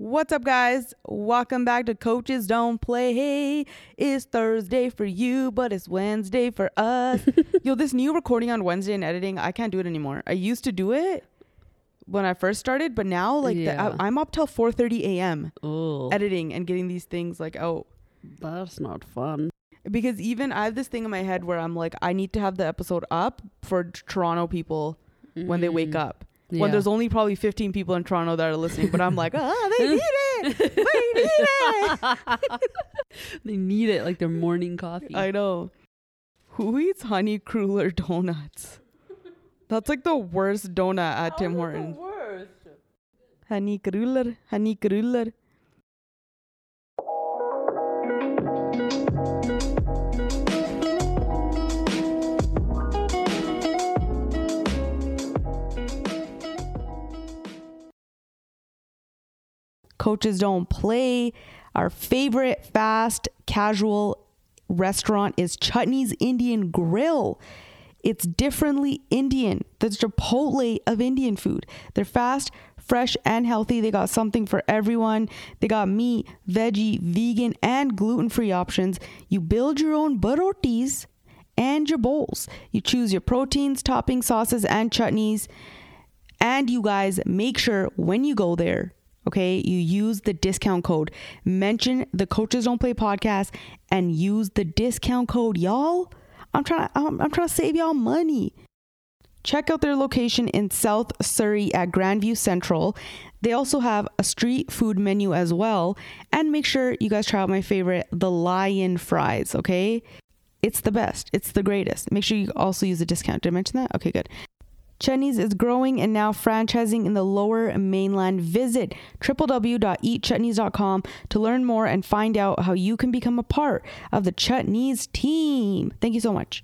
What's up, guys? Welcome back to Coaches Don't Play. It's Thursday for you, but it's Wednesday for us. Yo, this new recording on Wednesday and editing, I can't do it anymore. I used to do it when I first started, but now like the, Yeah. I, I'm up till 4:30 a.m. Editing and getting these things like out. that's not fun. Because even I have this thing in my head where I'm like, I need to have the episode up for Toronto people when they wake Mm, up. When there's only probably 15 people in Toronto that are listening, but I'm like, ah, they need it. They need it. they need it like their morning coffee. I know. Who eats honey cruller donuts? That's like the worst donut at Tim Hortons. Honey cruller, honey cruller. Coaches don't play. Our favorite fast casual restaurant is Chutney's Indian Grill. It's differently Indian. The Chipotle of Indian food. They're fast, fresh, and healthy. They got something for everyone. They got meat, veggie, vegan, and gluten free options. You build your own barotis and your bowls. You choose your proteins, toppings, sauces, and chutneys. And you guys make sure when you go there, okay, you use the discount code. Mention the Coaches Don't Play podcast and use the discount code, y'all. I'm trying to, I'm, I'm trying to save y'all money. Check out their location in South Surrey at Grandview Central. They also have a street food menu as well. And make sure you guys try out my favorite, the Lion Fries, okay? It's the best. It's the greatest. Make sure you also use the discount. Did I mention that? Okay, good. Chutney's is growing and now franchising in the lower mainland. Visit www.eatchutneys.com to learn more and find out how you can become a part of the Chutneys team. Thank you so much.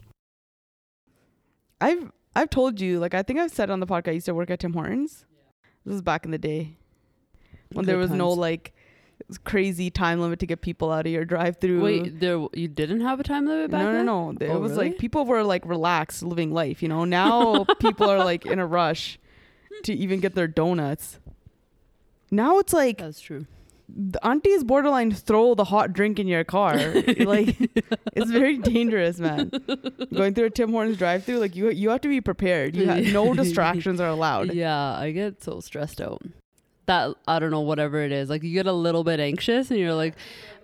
I've I've told you, like I think I've said on the podcast I used to work at Tim Hortons. This was back in the day. When there Good was no like crazy time limit to get people out of your drive through. Wait, there you didn't have a time limit back no, then? no, no. It Oh, was really? like people were like relaxed, living life. You know, now people are like in a rush to even get their donuts. Now it's like That's true. the aunties borderline throw the hot drink in your car. like it's very dangerous, man. Going through a Tim Hortons drive-through, like you you have to be prepared. You have no distractions are allowed. Yeah, I get so stressed out. That I don't know, whatever it is. Like you get a little bit anxious, and you're like,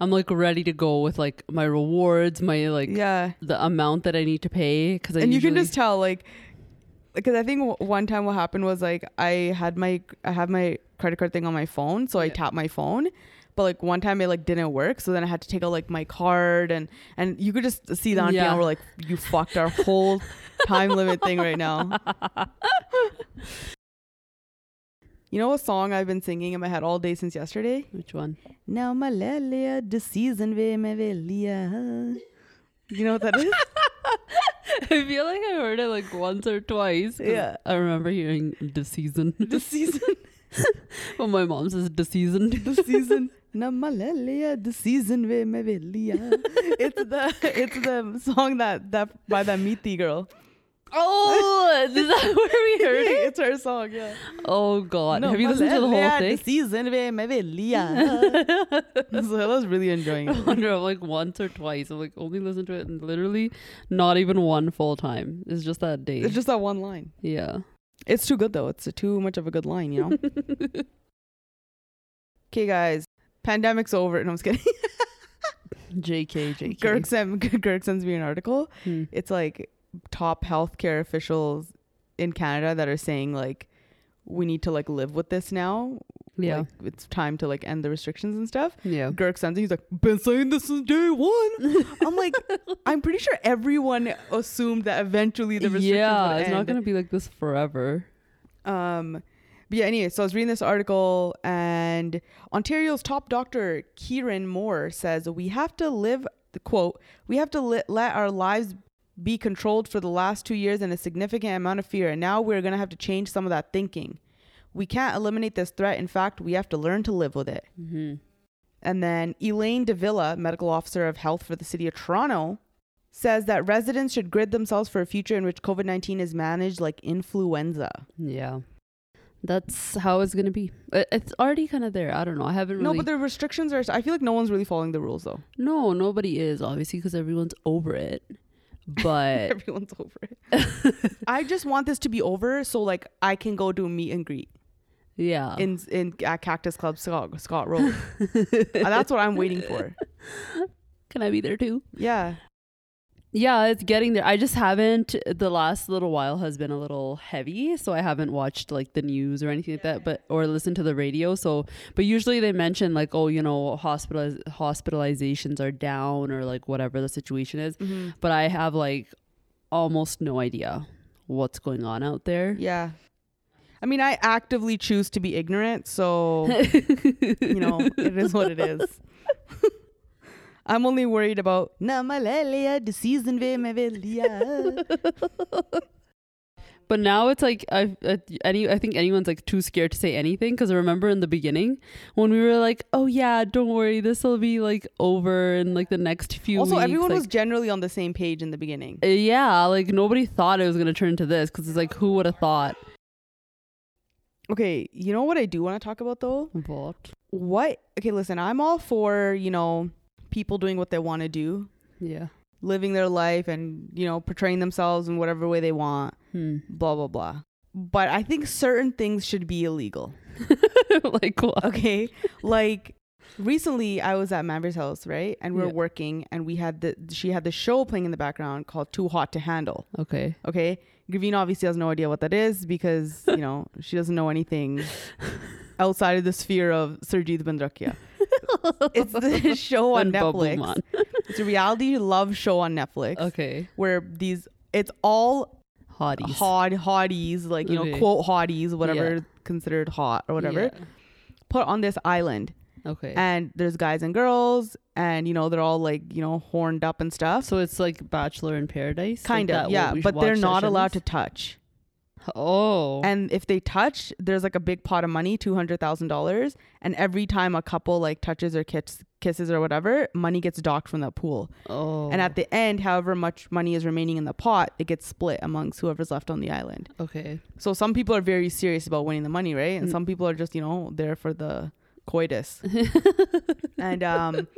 I'm like ready to go with like my rewards, my like Yeah. the amount that I need to pay because I and you can just tell like because i think w- one time what happened was like i had my i have my credit card thing on my phone so i Yeah. tapped my phone but like one time it like didn't work so then i had to take out like my card and and you could just see the auntie Yeah. we're like you fucked our whole time limit thing right now you know what song i've been singing in my head all day since yesterday which one? now malaria the season ve me velia you know what that is I feel like I heard it like once or twice. Yeah. I remember hearing the season. the season when my mom says the season. the season na malaria the season ve me it's the it's the song that that by that Meaty girl Oh, is that where we heard it? it's her song yeah Oh God, Na have you listened to the whole thing? season me velia so I was really enjoying I it wonder, I'm like once or twice. I'm like only listened to it and literally not even one full time. It's just that day. it's just that one line yeah. it's too good though it's too much of a good line you know okay guys pandemic's over no I'm just kidding JK, JK. Girk, sent, Girk sends me an article Hmm. it's like top healthcare officials in Canada that are saying like we need to like live with this now. Yeah. Like, it's time to like end the restrictions and stuff. yeah. Girk sends it. He's like, been saying this since day one. I'm like, I'm pretty sure everyone assumed that eventually the restrictions Yeah, it's end. not gonna be like this forever. Um, but yeah, anyway, so I was reading this article, and Ontario's top doctor, Kieran Moore, says we have to live, the quote, we have to li- let our lives be controlled for the last two years in a significant amount of fear, and now we're going to have to change some of that thinking. We can't eliminate this threat. In fact, we have to learn to live with it. Mm-hmm. And then Eileen de Villa, medical officer of health for the city of Toronto, says that residents should grid themselves for a future in which COVID 19 is managed like influenza. Yeah. That's how it's gonna be. It's already kind of there. I don't know. I haven't really. No, but the restrictions are. I feel like no one's really following the rules though. no, nobody is obviously because everyone's over it. But Everyone's over it. I just want this to be over so like I can go do a meet and greet yeah, in in at Cactus Club Scott, Scott Road. That's what I'm waiting for. can I be there too? Yeah. Yeah, it's getting there. I just haven't. The last little while has been a little heavy, so I haven't watched like the news or anything like that, but or listened to the radio. So, but usually they mention like, oh, you know, hospital hospitalizations are down or like whatever the situation is. hmm But I have like almost no idea what's going on out there. Yeah. I mean, I actively choose to be ignorant, so you know, it is what it is. I'm only worried about na malaria disease in Venezuela. But now it's like I, I any I think anyone's like too scared to say anything because I remember in the beginning when we were like, oh yeah, don't worry, this will be like over in like the next few. Also, weeks. everyone like, was generally on the same page in the beginning. uh, yeah, like nobody thought it was gonna turn to this because it's like who would have thought? Okay, you know what I do want to talk about though? What? What? Okay, listen, I'm all for, you know, people doing what they want to do, Yeah. living their life and, you know, portraying themselves in whatever way they want, Hmm. blah, blah, blah. But I think certain things should be illegal. like what? Okay. like recently I was at Mamber's house, right? And we were Yeah. working and we had the she had the show playing in the background called Too Hot to Handle. Okay. Okay. Gravina obviously has no idea what that is because, you know, she doesn't know anything outside of the sphere of Surjit Bindrakhia. It's the show on Netflix. It's a reality love show on Netflix Okay. where these it's all Hotties. hot hotties, like you know, quote hotties, whatever Yeah. considered hot or whatever, Yeah. put on this island. Okay. And there's guys and girls, and you know, they're all like, you know, horned up and stuff. so it's like Bachelor in Paradise. kind like of, yeah. But they're not allowed to touch. Oh. And if they touch, there's like a big pot of money, two hundred thousand dollars. And every time a couple like touches or kiss, kisses or whatever, money gets docked from that pool. oh. And at the end, however much money is remaining in the pot, it gets split amongst whoever's left on the island. okay. So some people are very serious about winning the money, right? And Mm. some people are just, you know, there for the coitus. and um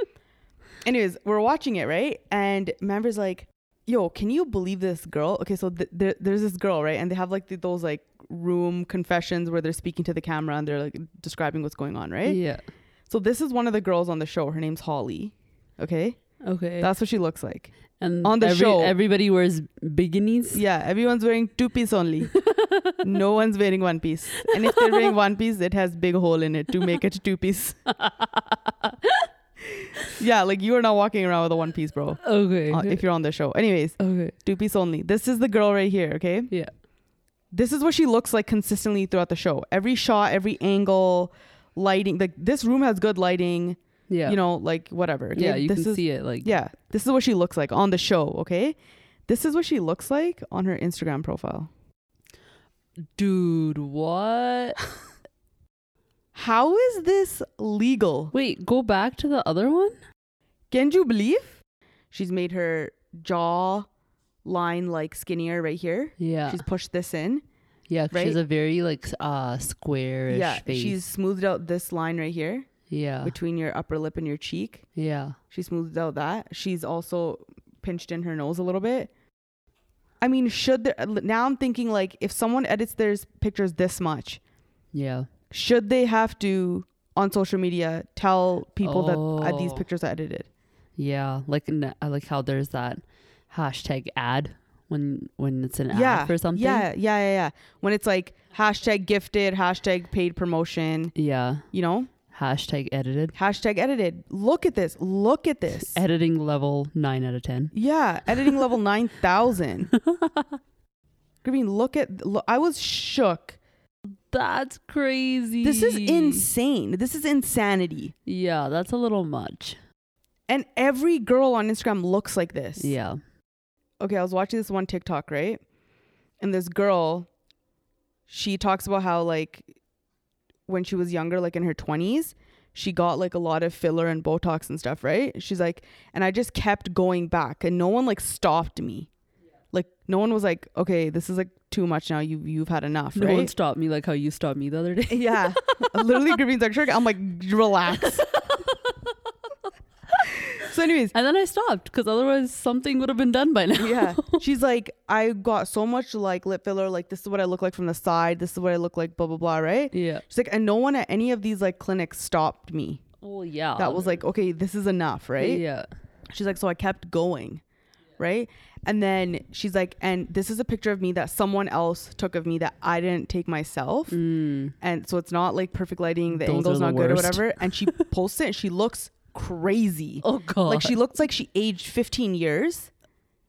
anyways, we're watching it, right? And members like, "Yo, can you believe this girl?" Okay, so th- there, there's this girl, right? And they have like th- those like room confessions where they're speaking to the camera and they're like describing what's going on, right? Yeah. So this is one of the girls on the show. Her name's Holly. Okay? Okay. That's what she looks like. and on the every, show- everybody wears bikinis. Yeah, everyone's wearing two piece only. no one's wearing one piece. And if they're wearing one piece, it has big hole in it to make it two piece. yeah, like you are not walking around with a one piece, bro. Okay. uh, if you're on the show. Anyways, okay. two piece only. This is the girl right here, okay? Yeah. This is what she looks like consistently throughout the show. Every shot, every angle, lighting. Like this room has good lighting, Yeah. you know, like whatever. okay? yeah, you this can is, see it like Yeah, this is what she looks like on the show, okay? This is what she looks like on her Instagram profile. dude, what? How is this legal? Wait, go back to the other one? Can you believe? She's made her jaw line like skinnier right here. Yeah. She's pushed this in. yeah, 'cause she has a very like uh squarish yeah, face. she's smoothed out this line right here yeah. between your upper lip and your cheek. yeah. She smoothed out that. She's also pinched in her nose a little bit. I mean, should there now I'm thinking like if someone edits their pictures this much, Yeah. Should they have to on social media tell people that uh, these Oh. pictures are edited? Yeah, like I like how there's that hashtag ad when when it's an yeah, ad for something. Yeah, yeah, yeah, yeah. When it's like hashtag gifted, hashtag paid promotion, Yeah. you know, Hashtag edited. hashtag edited. Look at this. Look at this. Editing level nine out of ten. yeah, editing level nine thousand. I mean, look at. Look, I was shook. That's crazy. This is insane. This is insanity. Yeah, that's a little much. And every girl on Instagram looks like this. Yeah. okay, I was watching this one TikTok, right? And this girl, she talks about how like when she was younger, like in her 20s, she got like a lot of filler and Botox and stuff, right? She's like, and I just kept going back and no one like stopped me. Like no one was like, okay, this is like too much now. You you've had enough, No one stopped me like how you stopped me the other day. yeah, literally, Gurveen's like, sure. I'm like, relax. so, anyways, And then I stopped because otherwise something would have been done by now. yeah, she's like, I got so much like lip filler. Like this is what I look like from the side. This is what I look like. Blah blah blah. Right? Yeah. She's like, and no one at any of these like clinics stopped me. Oh yeah. That was like, okay, this is enough, right? Yeah. She's like, so I kept going, right? And then she's like, and this is a picture of me that someone else took of me that I didn't take myself. Mm. And so it's not like perfect lighting, the Those angle's the not good or whatever. And she posts it and she looks crazy. Oh god. Like she looks like she aged 15 years,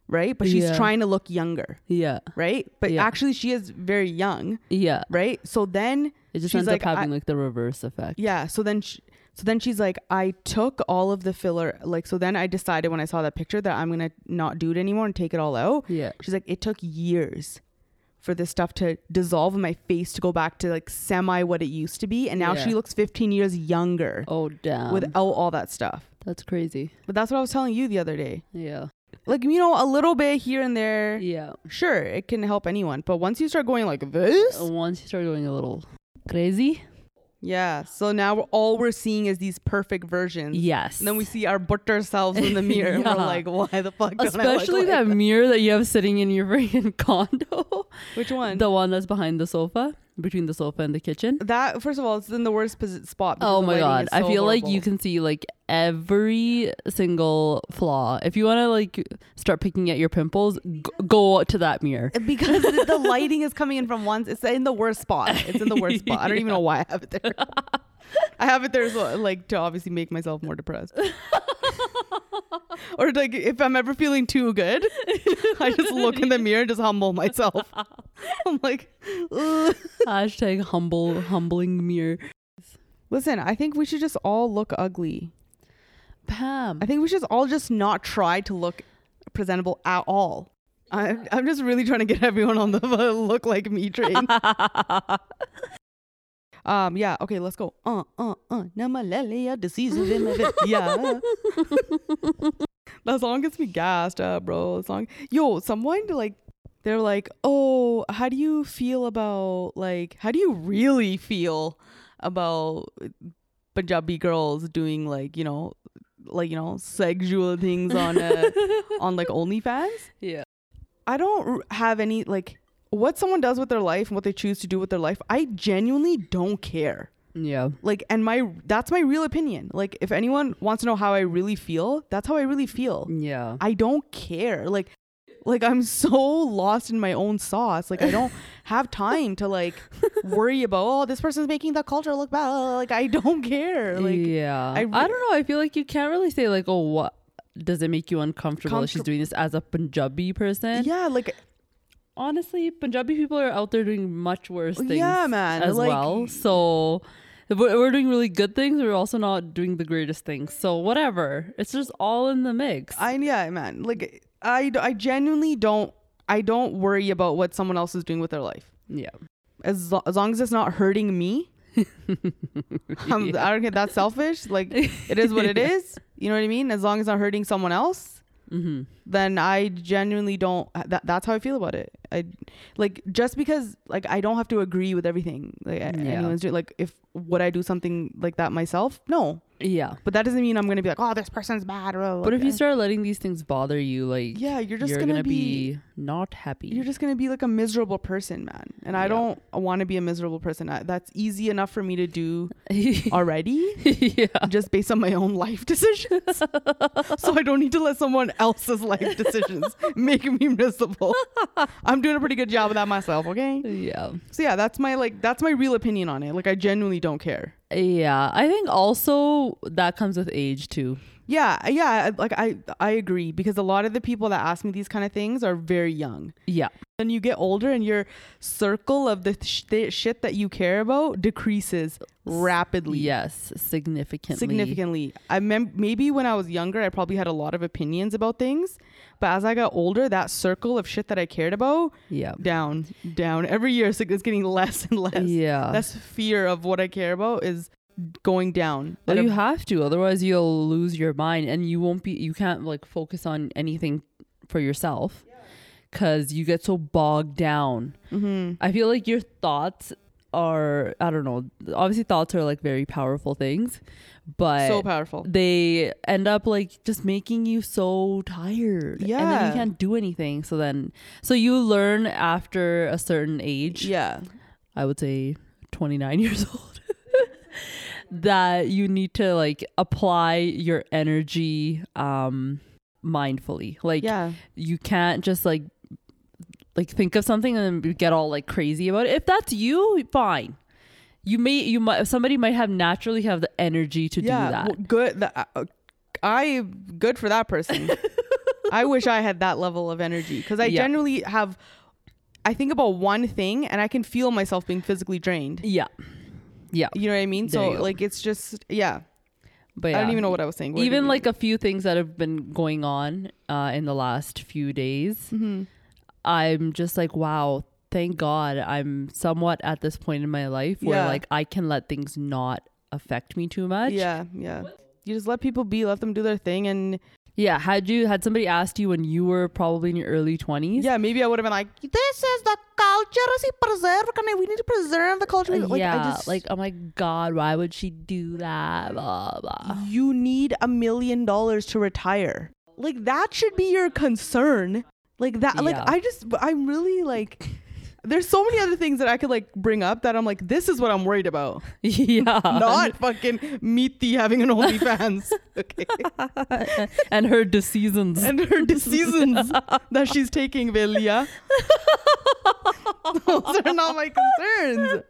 right? But she's Yeah. trying to look younger, Yeah. right? But Yeah. actually she is very young, Yeah. right? So then It just She's ends like, up having I- like the reverse effect. Yeah. So then, sh so then she's like, I took all of the filler. Like, so then I decided when I saw that picture that I'm gonna not do it anymore and take it all out. Yeah. She's like, it took years for this stuff to dissolve in my face to go back to like semi what it used to be, and now Yeah. she looks 15 years younger Oh damn. without all that stuff. That's crazy. But that's what I was telling you the other day. Yeah. Like, you know, a little bit here and there. Yeah. Sure, it can help anyone. But once you start going like this, Once you start going a little crazy. Yeah. So now we're, all we're seeing is these perfect versions. Yes. And then we see our butt ourselves in the mirror and Yeah. we're like, why the fuck Especially that like mirror that you have sitting in your freaking condo. Which one? the one that's behind the sofa, between the sofa and the kitchen. that, first of all, it's in the worst spot. Oh my god. is I so feel like you can see like every single flaw. If you want to like start picking at your pimples, g- go to that mirror. Because the, the lighting is coming in from once. it's in the worst spot. It's in the worst spot. I don't even know why I have it there. I have it there so like to obviously make myself more depressed. Or like if I'm ever feeling too good, I just look in the mirror and just humble myself. I'm like, "Ugh." Hashtag humble humbling mirror. listen, I think we should just all look ugly. Pam. I think we should all just not try to look presentable at all. I'm, I'm just really trying to get everyone on the look like me train. Um, yeah, okay, let's go. Uh, uh, uh. Namalalia disease of Yeah. that song gets me gassed up, bro. The song, yo, someone like, they're like, oh, how do you feel about like, how do you really feel about Punjabi girls doing like, you know, like you know, sexual things on uh, on like OnlyFans? yeah. I don't have any like what someone does with their life and what they choose to do with their life. I genuinely don't care. Yeah. Like, and my that's my real opinion. Like, if anyone wants to know how I really feel, that's how I really feel. Yeah. I don't care. Like, like I'm so lost in my own sauce. Like, I don't have time to like worry about oh this person's making the culture look bad. Like, I don't care. Like, yeah. I I, don't know. I feel like you can't really say like, oh, what does it make you uncomfortable that she's doing this as a Punjabi person? yeah, like Honestly, Punjabi people are out there doing much worse oh, things. Yeah, man, As like- well. So we're, doing really good things. We're also not doing the greatest things. So whatever. It's just all in the mix. I yeah, man. Like I I genuinely don't I don't worry about what someone else is doing with their life. yeah. As lo- as long as it's not hurting me. I'm, um, I don't get that selfish. Like it is what it is. You know what I mean? As long as it's not hurting someone else, Mm-hmm. then I genuinely don't. That, that's how I feel about it. I like just because like I don't have to agree with everything. Like Yeah. anyone's doing. Like if would I do something like that myself? No. Yeah. But that doesn't mean I'm gonna be like, oh, this person's bad. Or, But if you like, start letting these things bother you, like yeah, you're just gonna, be not happy. you're just gonna be like a miserable person, man. And I Yeah. don't want to be a miserable person. I, that's easy enough for me to do already, yeah. just based on my own life decisions. so I don't need to let someone else's life decisions make me miserable. I'm doing a pretty good job of that myself. Okay. Yeah. So yeah, that's my like that's my real opinion on it. Like I genuinely don't care. Yeah. I think also that comes with age too. Yeah, yeah. Like I I agree because a lot of the people that ask me these kind of things are very young. Yeah. Then you get older and your circle of the sh- shit that you care about decreases rapidly. Yes. Significantly. Significantly. I mem- maybe when I was younger, I probably had a lot of opinions about things, but as I got older, that circle of shit that I cared about Yeah. down, down. Every year, it's, like, it's getting less and less. Yeah. That's fear of what I care about is going down. well, you have to, otherwise you'll lose your mind and you won't be. You can't like focus on anything for yourself because you get so bogged down. Mm-hmm. I feel like your thoughts are I don't know. Obviously, thoughts are like very powerful things, but So powerful. they end up like just making you so tired. Yeah, and then you can't do anything. So then, so you learn after a certain age. Yeah. I would say 29 years old. that you need to like apply your energy um mindfully. Like Yeah. you can't just like like think of something and then get all like crazy about it. If that's you, fine. You may you might somebody might have naturally have the energy to yeah. do that. Well, good. The, uh, I good for that person. I wish I had that level of energy because I Yeah. generally have. I think about one thing and I can feel myself being physically drained. yeah. Yeah. You know what I mean? There so like it's just yeah. But I don't even know what I was saying. Did even like a few things that have been going on uh, in the last few days, Mhm. I'm just like, wow, thank God I'm somewhat at this point in my life where Yeah. like I can let things not affect me too much. Yeah, yeah. You just let people be, let them do their thing, and Yeah. Had you had somebody asked you when you were probably in your early twenties? yeah, maybe I would have been like, "This is the culture, si preserve, can we need to preserve the culture." Like, yeah. I just, like, oh my God, why would she do that? Blah blah. you need a million dollars to retire. Like that should be your concern. Like that. Like Yeah. I just, I'm really like. There's so many other things that I could like bring up that I'm like, this is what I'm worried about. yeah. Not fucking meet the having an OnlyFans. okay. and her decisions. and her decisions that she's taking, Velia. Those are not my concerns.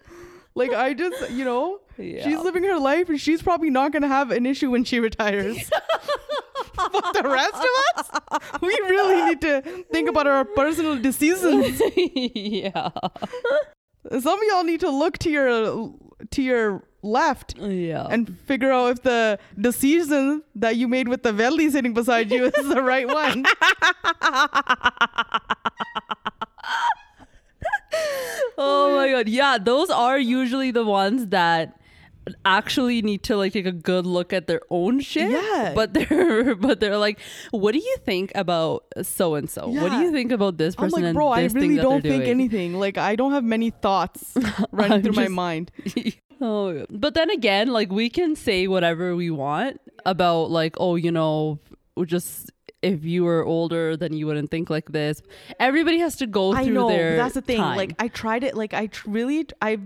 Like I just, you know, Yeah. she's living her life and she's probably not gonna have an issue when she retires. But the rest of us, we really need to think about our personal decisions. yeah. Some of y'all need to look to your to your left Yeah. and figure out if the decision that you made with the Veli sitting beside you is the right one. oh my god. Yeah, those are usually the ones that actually need to like take a good look at their own shit. Yeah. But they're but they're like, what do you think about so and so? What do you think about this person? I'm like, bro, I really don't think doing?" anything. Like, I don't have many thoughts running through my mind. oh, but then again, like we can say whatever we want about like, oh, you know, just if you were older, then you wouldn't think like this. Everybody has to go through I know, their. that's the thing. time. Like, I tried it. Like, I tr- really, I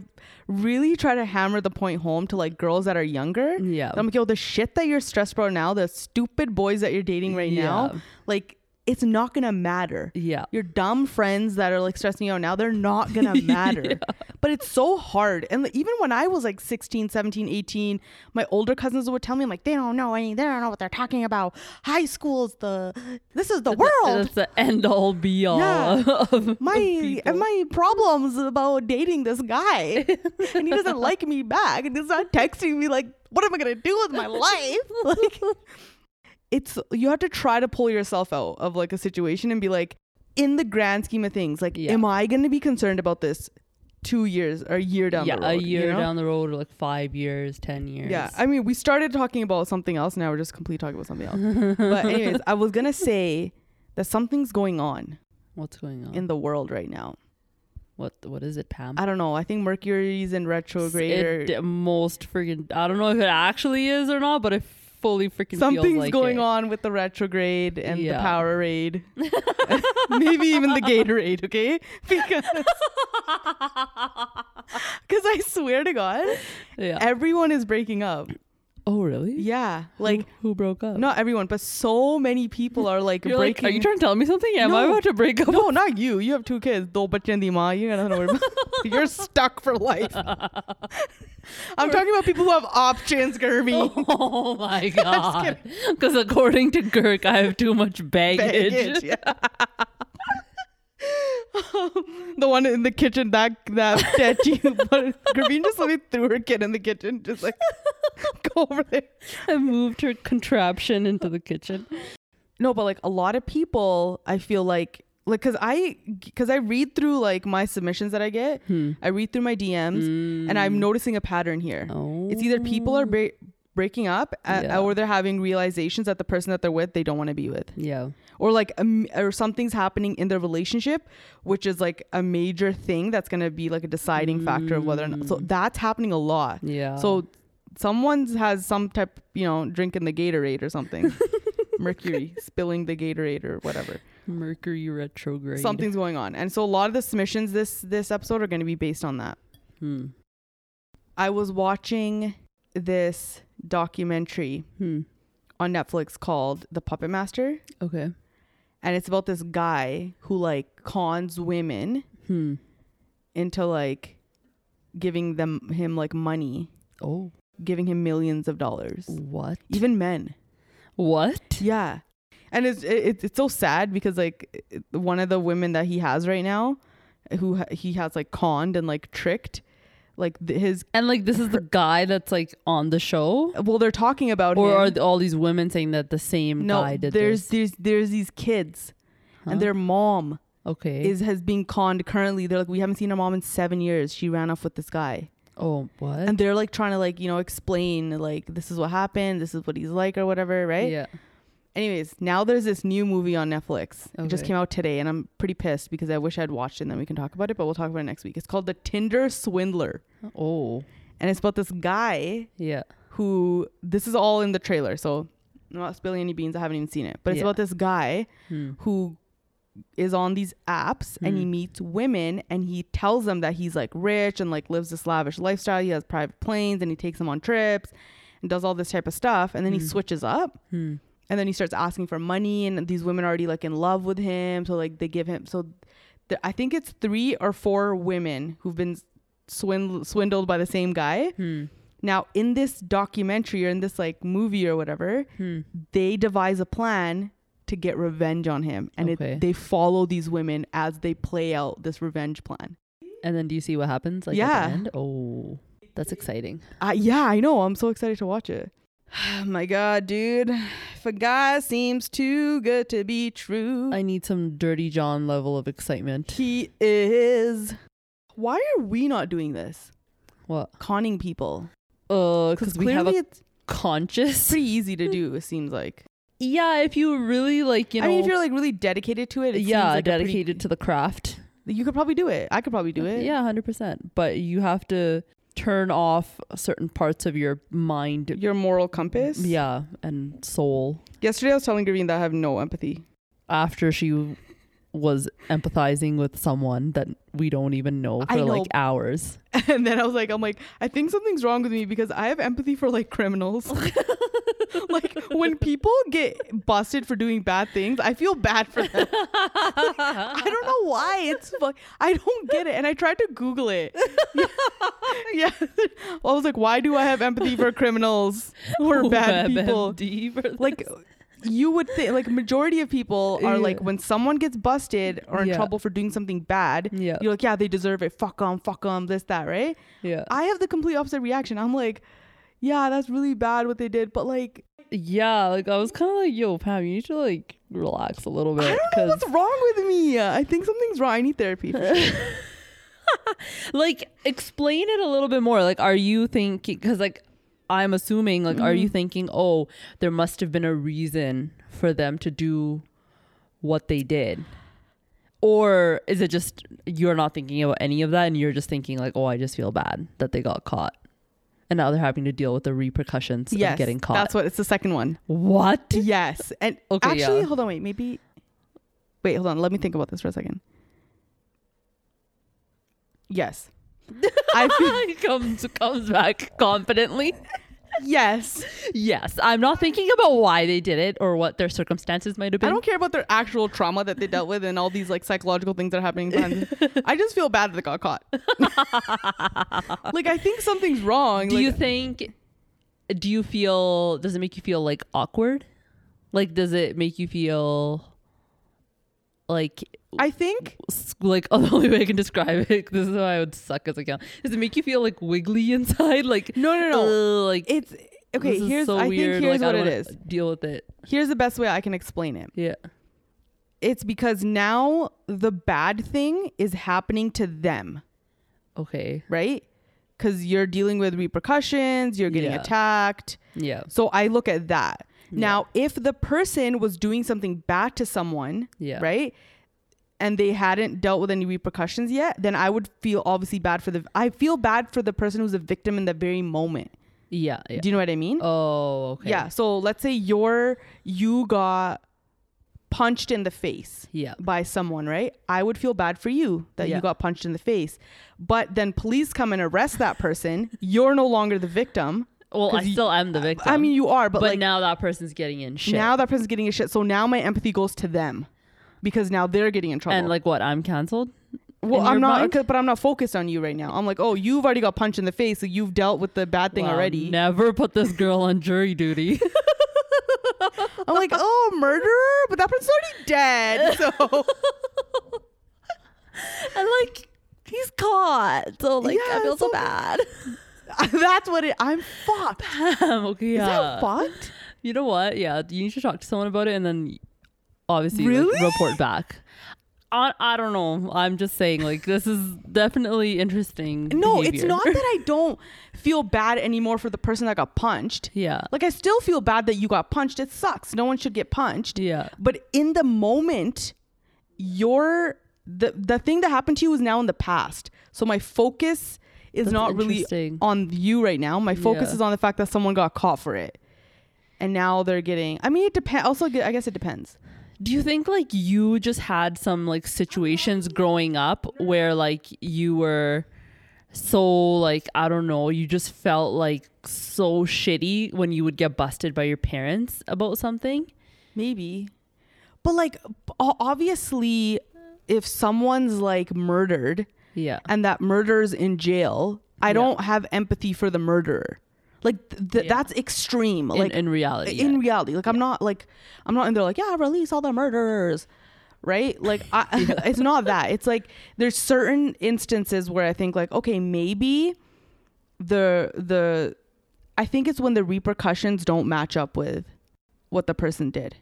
really try to hammer the point home to like girls that are younger. yeah, I'm like, yo, the shit that you're stressed about now, the stupid boys that you're dating right now, like, it's not gonna matter. yeah. Your dumb friends that are like stressing you out now, they're not gonna matter. But it's so hard. And like, even when I was like 16, 17, 18, my older cousins would tell me, I'm like, they don't know any, they don't know what they're talking about. High school's the, this is the world. It's the end all be all. Yeah. of my and my problems about dating this guy and he doesn't like me back and he's not texting me like what am i gonna do with my life like it's you have to try to pull yourself out of like a situation and be like in the grand scheme of things like Yeah. am i gonna be concerned about this two years or a year down yeah, the road a you year know? down the road, or like five years, ten years. yeah i mean we started talking about something else now we're just completely talking about something else but anyways i was gonna say that something's going on what's going on? in the world right now what what is it, Pam? I don't know. I think Mercury's in retrograde it most freaking. I don't know if it actually is or not, but it fully freaking something's like going it. on with the retrograde and the Yeah. Powerade. Maybe even the Gatorade, okay? Because Cuz I swear to God, Yeah. everyone is breaking up. Oh really? Yeah. Like who, who broke up? not everyone, but so many people are like You're like, breaking are you trying to tell me something? Am I No. about to break up? No, not you. You have two kids. Do di ma. You gotta worry about. You're stuck for life. I'm talking about people who have options, Gerby. Oh my god! Because according to Girk, I have too much baggage. baggage. Yeah. The one in the kitchen that that statue. But Gurveen just literally threw her kid in the kitchen, just like go over there. I moved her contraption into the kitchen. No, but like a lot of people, I feel like like because I because I read through like my submissions that I get, Hmm. I read through my DMs, and I'm noticing a pattern here. Oh, It's either people are bre- breaking up uh, Yeah. or they're having realizations that the person that they're with they don't want to be with Yeah. or like um, or something's happening in their relationship which is like a major thing that's going to be like a deciding factor of whether or not so Mm. that's happening a lot Yeah. so someone has some type you know drinking the gatorade or something mercury spilling the gatorade or whatever Mercury retrograde. something's going on and so a lot of the submissions this this episode are going to be based on that Hmm. i was watching this documentary Hmm. on netflix called the puppet master Okay. and it's about this guy who like cons women Hmm. into like giving them him like money Oh. giving him millions of dollars What? even men What? yeah and it's it, it's so sad because like one of the women that he has right now who ha- he has like conned and like tricked like th- his And like this is the guy that's like on the show, well they're talking about or him are all these women saying that the same no guy did there's this? there's there's these kids Huh? and their mom okay. is has been conned currently they're like we haven't seen our mom in seven years she ran off with this guy oh, what? and they're like trying to like you know explain like this is what happened this is what he's like or whatever right Yeah. Anyways now there's this new movie on netflix it just came out today and i'm pretty pissed because i wish i'd watched it and then we can talk about it but we'll talk about it next week it's called the tinder swindler Oh. and it's about this guy Yeah. who this is all in the trailer so i'm not spilling any beans i haven't even seen it but it's Yeah. about this guy Hmm. who is on these apps and he Mm. meets women and he tells them that he's like rich and like lives this lavish lifestyle. He has private planes and he takes them on trips and does all this type of stuff. And then he Mm. switches up Hmm. And then he starts asking for money and these women are already like in love with him. So like they give him so th- I think it's three or four women who've been swindled swindled by the same guy. Hmm. Now in this documentary or in this like movie or whatever, Hmm. they devise a plan to get revenge on him and Okay. it, they follow these women as they play out this revenge plan And then do you see what happens? Like Yeah. At the end? Oh, that's exciting. uh, yeah i know i'm so excited to watch it my god dude if a guy seems too good to be true I need some Dirty John level of excitement. he is why are we not doing this What? conning people Uh, because we have a it's conscious. pretty easy to do it seems like Yeah, if you really like, you know, i mean if you're like really dedicated to it, it seems yeah, like a pretty- dedicated to the craft. you could probably do it i could probably do it Yeah, hundred percent. But you have to turn off certain parts of your mind. your moral compass Yeah, and soul. yesterday i was telling Gurveen that i have no empathy After she was empathizing with someone that we don't even know for know. like hours. And then I was like, I'm like, I think something's wrong with me because I have empathy for like criminals. like when people get busted for doing bad things, I feel bad for them. I don't know why. It's fu- I don't get it. And I tried to Google it. yeah. I was like, why do I have empathy for criminals or bad people? For Like you would think like majority of people are like when someone gets busted or in Yeah. trouble for doing something bad, yeah, you're like, yeah, they deserve it. Fuck them, fuck them, this, that, right? yeah, I have the complete opposite reaction. I'm like, yeah, that's really bad what they did, but like, yeah. Like I was kind of like, yo, Pam, you need to like relax a little bit I don't know what's wrong with me. I think something's wrong. I need therapy. Like explain it a little bit more like are you thinking because like i'm assuming like are you Mhm. thinking oh there must have been a reason for them to do what they did or is it just you're not thinking about any of that and you're just thinking like oh i just feel bad that they got caught and now they're having to deal with the repercussions yes, of getting caught that's what it's the second one. what Yes, and Okay, actually, yeah. hold on, wait, maybe. Wait, hold on. Let me think about this for a second. Yes, I feel He comes comes back confidently yes. yes i'm not thinking about why they did it or what their circumstances might have been I don't care about their actual trauma that they dealt with and all these like psychological things that are happening behind. I just feel bad that they got caught. like I think something's wrong. do like, you think do you feel does it make you feel like awkward like does it make you feel like I think like oh, the only way i can describe it this is how i would suck as a cow does it make you feel like wiggly inside like no, no, no. "Ugh," like It's okay. Here's so I weird think here's like, what it deal with it Here's the best way I can explain it. yeah It's because now the bad thing is happening to them, okay right? because you're dealing with repercussions, you're getting Yeah. attacked. Yeah. So I look at that. Yeah. Now, if the person was doing something bad to someone, Yeah. right? And they hadn't dealt with any repercussions yet, then I would feel obviously bad for the I feel bad for the person who's a victim in the very moment. Yeah. yeah. Do you know what I mean? Oh, okay. Yeah. So let's say you're you got punched in the face Yeah. by someone, right? I would feel bad for you that Yeah. you got punched in the face. But then police come and arrest that person. You're no longer the victim. Well, I 'Cause you- still am the victim. I mean, you are, but, but, like now that person's getting in shit. now that person's getting a shit. So now my empathy goes to them because now they're getting in trouble. and like what? I'm canceled. well, I'm not, but I'm not focused on you right now. I'm like, oh, you've already got punched in the face, so you've dealt with the bad thing Wow, already. Never put this girl on jury duty. I'm like, oh, murderer, but that person's already dead. So and like he's caught, so like I feel so, so- bad. that's what it. I'm fucked. okay, Is yeah. that fucked? You know what? Yeah, you need to talk to someone about it, and then obviously like, report back. I, I don't know. I'm just saying, like, this is definitely interesting. No, it's not that I don't feel bad anymore for the person that got punched. Yeah. Like I still feel bad that you got punched. It sucks. No one should get punched. Yeah. But in the moment, your the the thing that happened to you is now in the past. So my focus is That's not really on you right now. My focus Yeah. is on the fact that someone got caught for it. And now they're getting I mean it depends also I guess it depends. Do you think like you just had some like situations growing up where like you were so like I don't know, you just felt like so shitty when you would get busted by your parents about something? Maybe. But like obviously if someone's like murdered Yeah. and that murder's in jail, I Yeah. don't have empathy for the murderer. Like th- Yeah. that's extreme. Like in reality. in yeah. reality, like I'm not like I'm not in there like yeah, release all the murderers, right? Like I, it's not that. It's like there's certain instances where I think like okay, maybe the the I think it's when the repercussions don't match up with what the person did.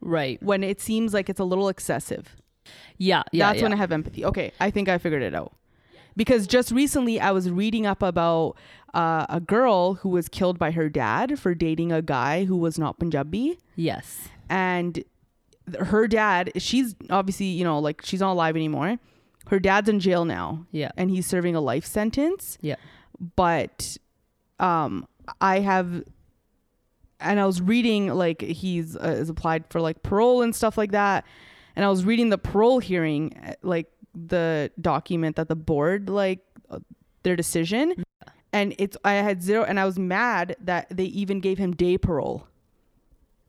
right. When it seems like it's a little excessive. Yeah. Yeah. That's yeah. when I have empathy. Okay, I think I figured it out. Because just recently I was reading up about uh, a girl who was killed by her dad for dating a guy who was not Punjabi. yes. And her dad, she's obviously, you know, like she's not alive anymore. Her dad's in jail now Yeah. and he's serving a life sentence. Yeah. But um, I have, and I was reading like he's uh, is applied for like parole and stuff like that. And I was reading the parole hearing, uh, like the document that the board like uh, their decision, and it's I had zero, and I was mad that they even gave him day parole.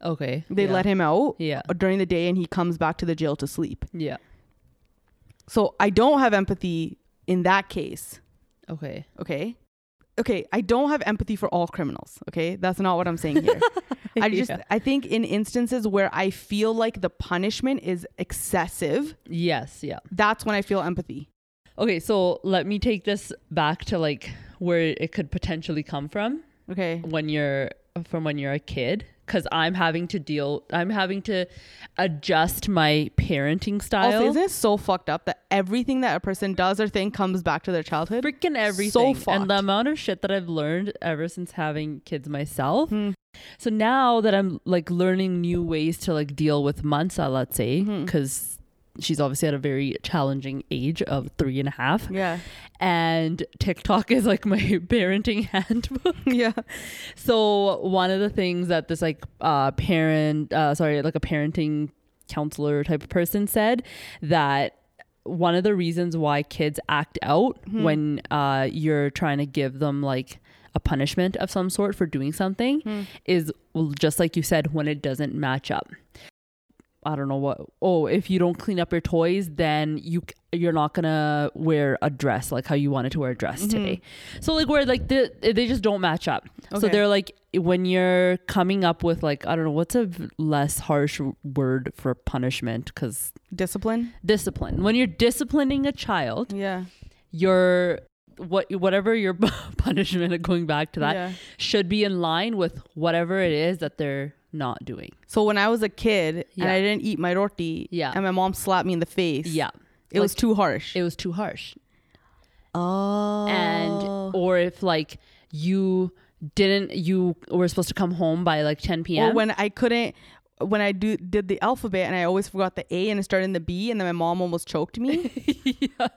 Okay. They yeah. let him out Yeah. during the day, and he comes back to the jail to sleep. Yeah. So I don't have empathy in that case. Okay. okay okay i don't have empathy for all criminals okay that's not what i'm saying here i just Yeah. i think in instances where i feel like the punishment is excessive Yes. Yeah. that's when i feel empathy Okay. So let me take this back to like where it could potentially come from. okay when you're from when you're a kid because i'm having to deal i'm having to adjust my parenting style. Also isn't it so fucked up that everything that a person does or think comes back to their childhood? Freaking everything. So fucked. and the amount of shit that i've learned ever since having kids myself. Hmm. so now that i'm like learning new ways to like deal with mansa let's say because she's obviously at a very challenging age of three and a half yeah and tiktok is like my parenting handbook yeah So one of the things that this like uh parent uh sorry like a parenting counselor type of person said that one of the reasons why kids act out Hmm. when uh you're trying to give them like a punishment of some sort for doing something Hmm. is well, just like you said when it doesn't match up. I don't know what. Oh, if you don't clean up your toys, then you you're not gonna wear a dress like how you wanted to wear a dress Mhm. today. So like where like the, they just don't match up. So they're like when you're coming up with like I don't know what's a less harsh word for punishment because discipline discipline. When you're disciplining a child, yeah your what whatever your punishment going back to that yeah should be in line with whatever it is that they're not doing. so when i was a kid and i didn't eat my roti Yeah. and my mom slapped me in the face Yeah. it was too harsh It was too harsh. Oh. and or if like you didn't you were supposed to come home by like 10 p.m. or when I couldn't when I do did the alphabet and I always forgot the A and it started in the B and then my mom almost choked me. Yeah.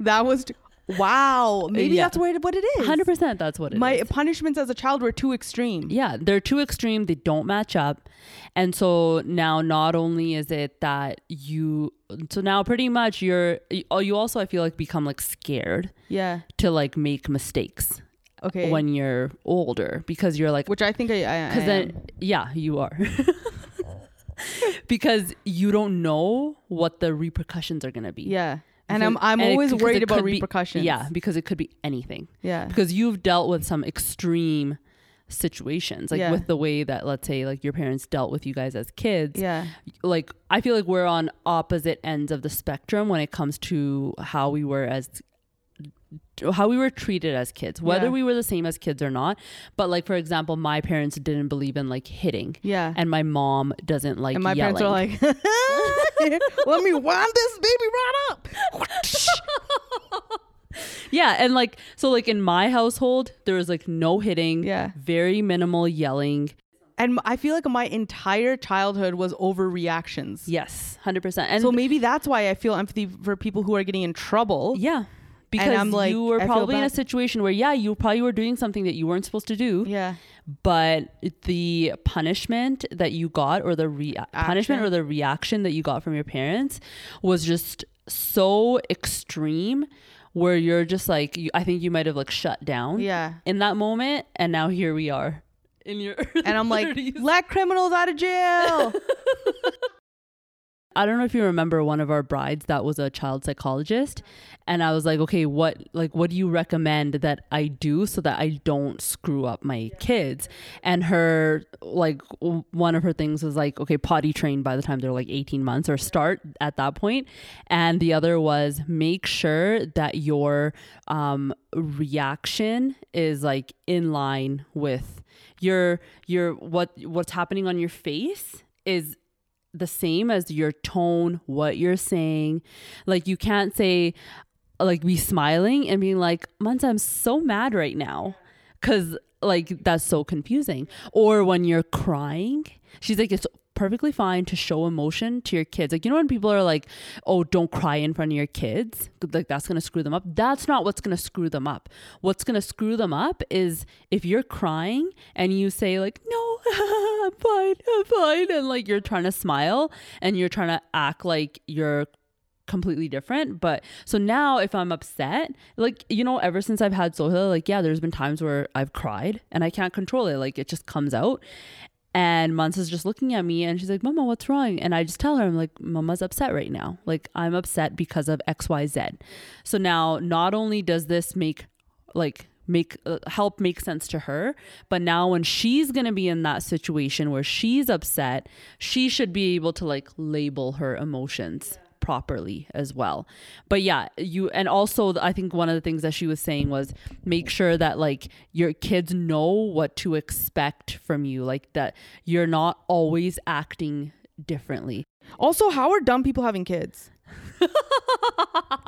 That was wow. Maybe Yeah. that's what it, what it is. 100% that's what it is. My punishments as a child were too extreme. yeah, they're too extreme. They don't match up. And so now not only is it that you so now pretty much you're oh you also I feel like become like scared Yeah. to like make mistakes Okay. when you're older because you're like Which I think I, I because I then yeah you are because you don't know what the repercussions are going to be yeah. And I'm I'm and always because worried about could be- repercussions. yeah because it could be anything Yeah. because you've dealt with some extreme situations like Yeah. with the way that let's say like your parents dealt with you guys as kids Yeah. like i feel like we're on opposite ends of the spectrum when it comes to how we were as how we were treated as kids whether Yeah. we were the same as kids or not but like for example my parents didn't believe in like hitting Yeah. and my mom doesn't like and my yelling. parents are like, "Let me wind this baby right up." yeah and like so like in my household there was like no hitting Yeah. very minimal yelling And I feel like my entire childhood was overreactions. yes 100% and so maybe that's why I feel empathy for people who are getting in trouble. Yeah. Because I'm like, you were I probably in a situation where, yeah, you probably were doing something that you weren't supposed to do, Yeah. but the punishment that you got or the punishment or the reaction that you got from your parents was just so extreme where you're just like, you, I think you might have like shut down Yeah. in that moment. And now here we are in your And I'm like, let criminals out of jail. I don't know if you remember one of our brides that was a child psychologist and I was like, "Okay, what like what do you recommend that I do so that I don't screw up my kids?" And her like one of her things was like, "Okay, potty train by the time they're like 18 months or start at that point." And the other was make sure that your um reaction is like in line with your your what what's happening on your face is the same as your tone, what you're saying. Like you can't say like be smiling and being like, Monza, I'm so mad right now. Cause like that's so confusing. Or when you're crying, she's like, it's perfectly fine to show emotion to your kids. Like, you know, when people are like, oh, don't cry in front of your kids, like that's gonna screw them up. That's not what's gonna screw them up. What's gonna screw them up is if you're crying and you say, like, no, I'm fine, I'm fine, and like you're trying to smile and you're trying to act like you're completely different. But so now if I'm upset, like, you know, ever since I've had Sohila, like, yeah, there's been times where I've cried and I can't control it. Like, it just comes out. And Mansa's just looking at me and she's like, Mama, what's wrong? And I just tell her, I'm like, Mama's upset right now. Like, I'm upset because of XYZ. So now, not only does this make, like, make uh, help make sense to her but now when she's going to be in that situation where she's upset she should be able to like label her emotions properly as well but yeah you and also i think one of the things that she was saying was make sure that like your kids know what to expect from you like that you're not always acting differently also, how are dumb people having kids?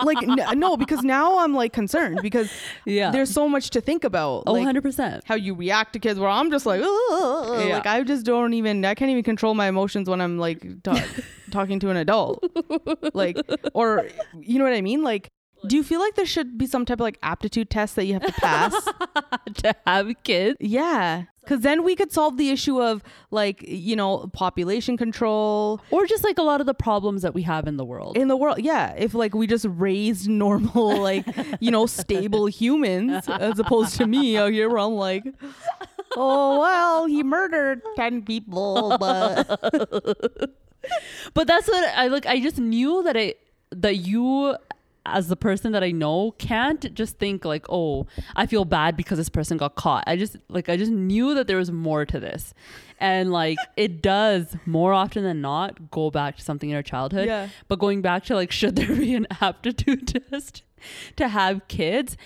Like n- no, because now I'm like concerned because yeah there's so much to think about. oh like, 100% how you react to kids where I'm just like, Yeah. like I just don't even I can't even control my emotions when I'm like ta- talking to an adult. like or you know what I mean? Like do you feel like there should be some type of like aptitude test that you have to pass? to have kids yeah. Cuz then we could solve the issue of like, you know, population control or just like a lot of the problems that we have in the world in the world. Yeah, if like we just raised normal like, you know, stable humans as opposed to me out here where I'm like Oh well, he murdered ten people, but but that's what I like. I just knew that I that you, as the person that I know, can't just think like, oh, I feel bad because this person got caught. I just like I just knew that there was more to this, and like it does more often than not go back to something in our childhood. Yeah. But going back to like, should there be an aptitude test to have kids?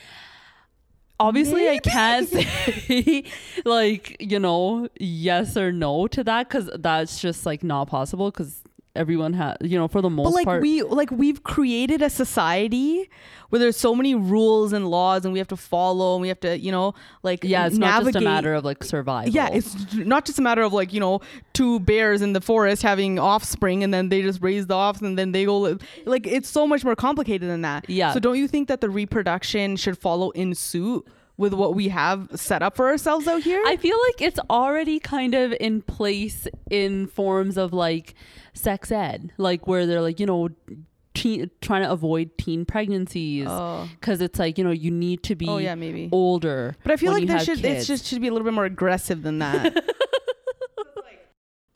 Obviously, I can't say like you know yes or no to that because that's just like not possible because everyone has, you know, for the most but like part. we like we've created a society where there's so many rules and laws and we have to follow and we have to you know like yeah, it's navigate. not just a matter of like survival. yeah it's not just a matter of like you know two bears in the forest having offspring and then they just raise the offs and then they go li- like it's so much more complicated than that Yeah. so don't you think that the reproduction should follow in suit with what we have set up for ourselves out here I feel like it's already kind of in place in forms of like sex ed, like where they're like, you know, teen, trying to avoid teen pregnancies oh. because it's like, you know, you need to be oh yeah maybe older. but I feel like there have should it just should be a little bit more aggressive than that.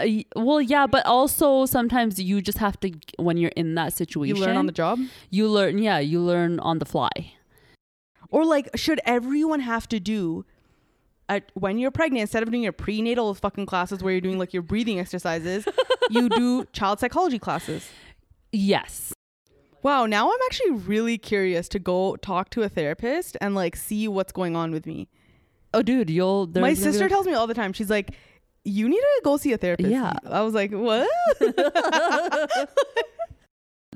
Uh, well, yeah, but also sometimes you just have to when you're in that situation. you learn on the job. you learn, yeah, you learn on the fly. Or like, should everyone have to do at, when you're pregnant instead of doing your prenatal fucking classes where you're doing like your breathing exercises, you do child psychology classes? Yes. Wow, now I'm actually really curious to go talk to a therapist and like see what's going on with me. Oh, dude, you'll. My sister like- tells me all the time. She's like, "You need to go see a therapist." Yeah. I was like, "What?"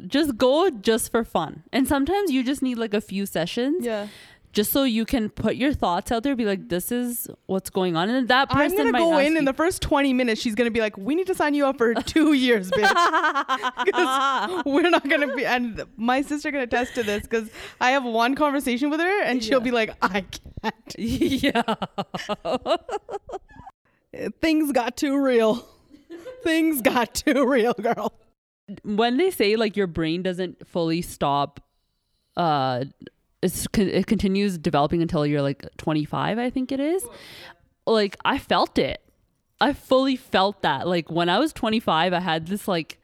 just go just for fun, and sometimes you just need like a few sessions. yeah. just so you can put your thoughts out there be like this is what's going on and that person I'm gonna might go in in the first 20 minutes. She's gonna be like, "We need to sign you up for two years, bitch." 'Cause we're not gonna be and my sister can attest to this because i have one conversation with her and she'll Yeah. be like i can't yeah things got too real things got too real girl when they say like your brain doesn't fully stop uh it continues developing until you're like 25 i think it is like i felt it. I fully felt that. Like when i was 25 i had this like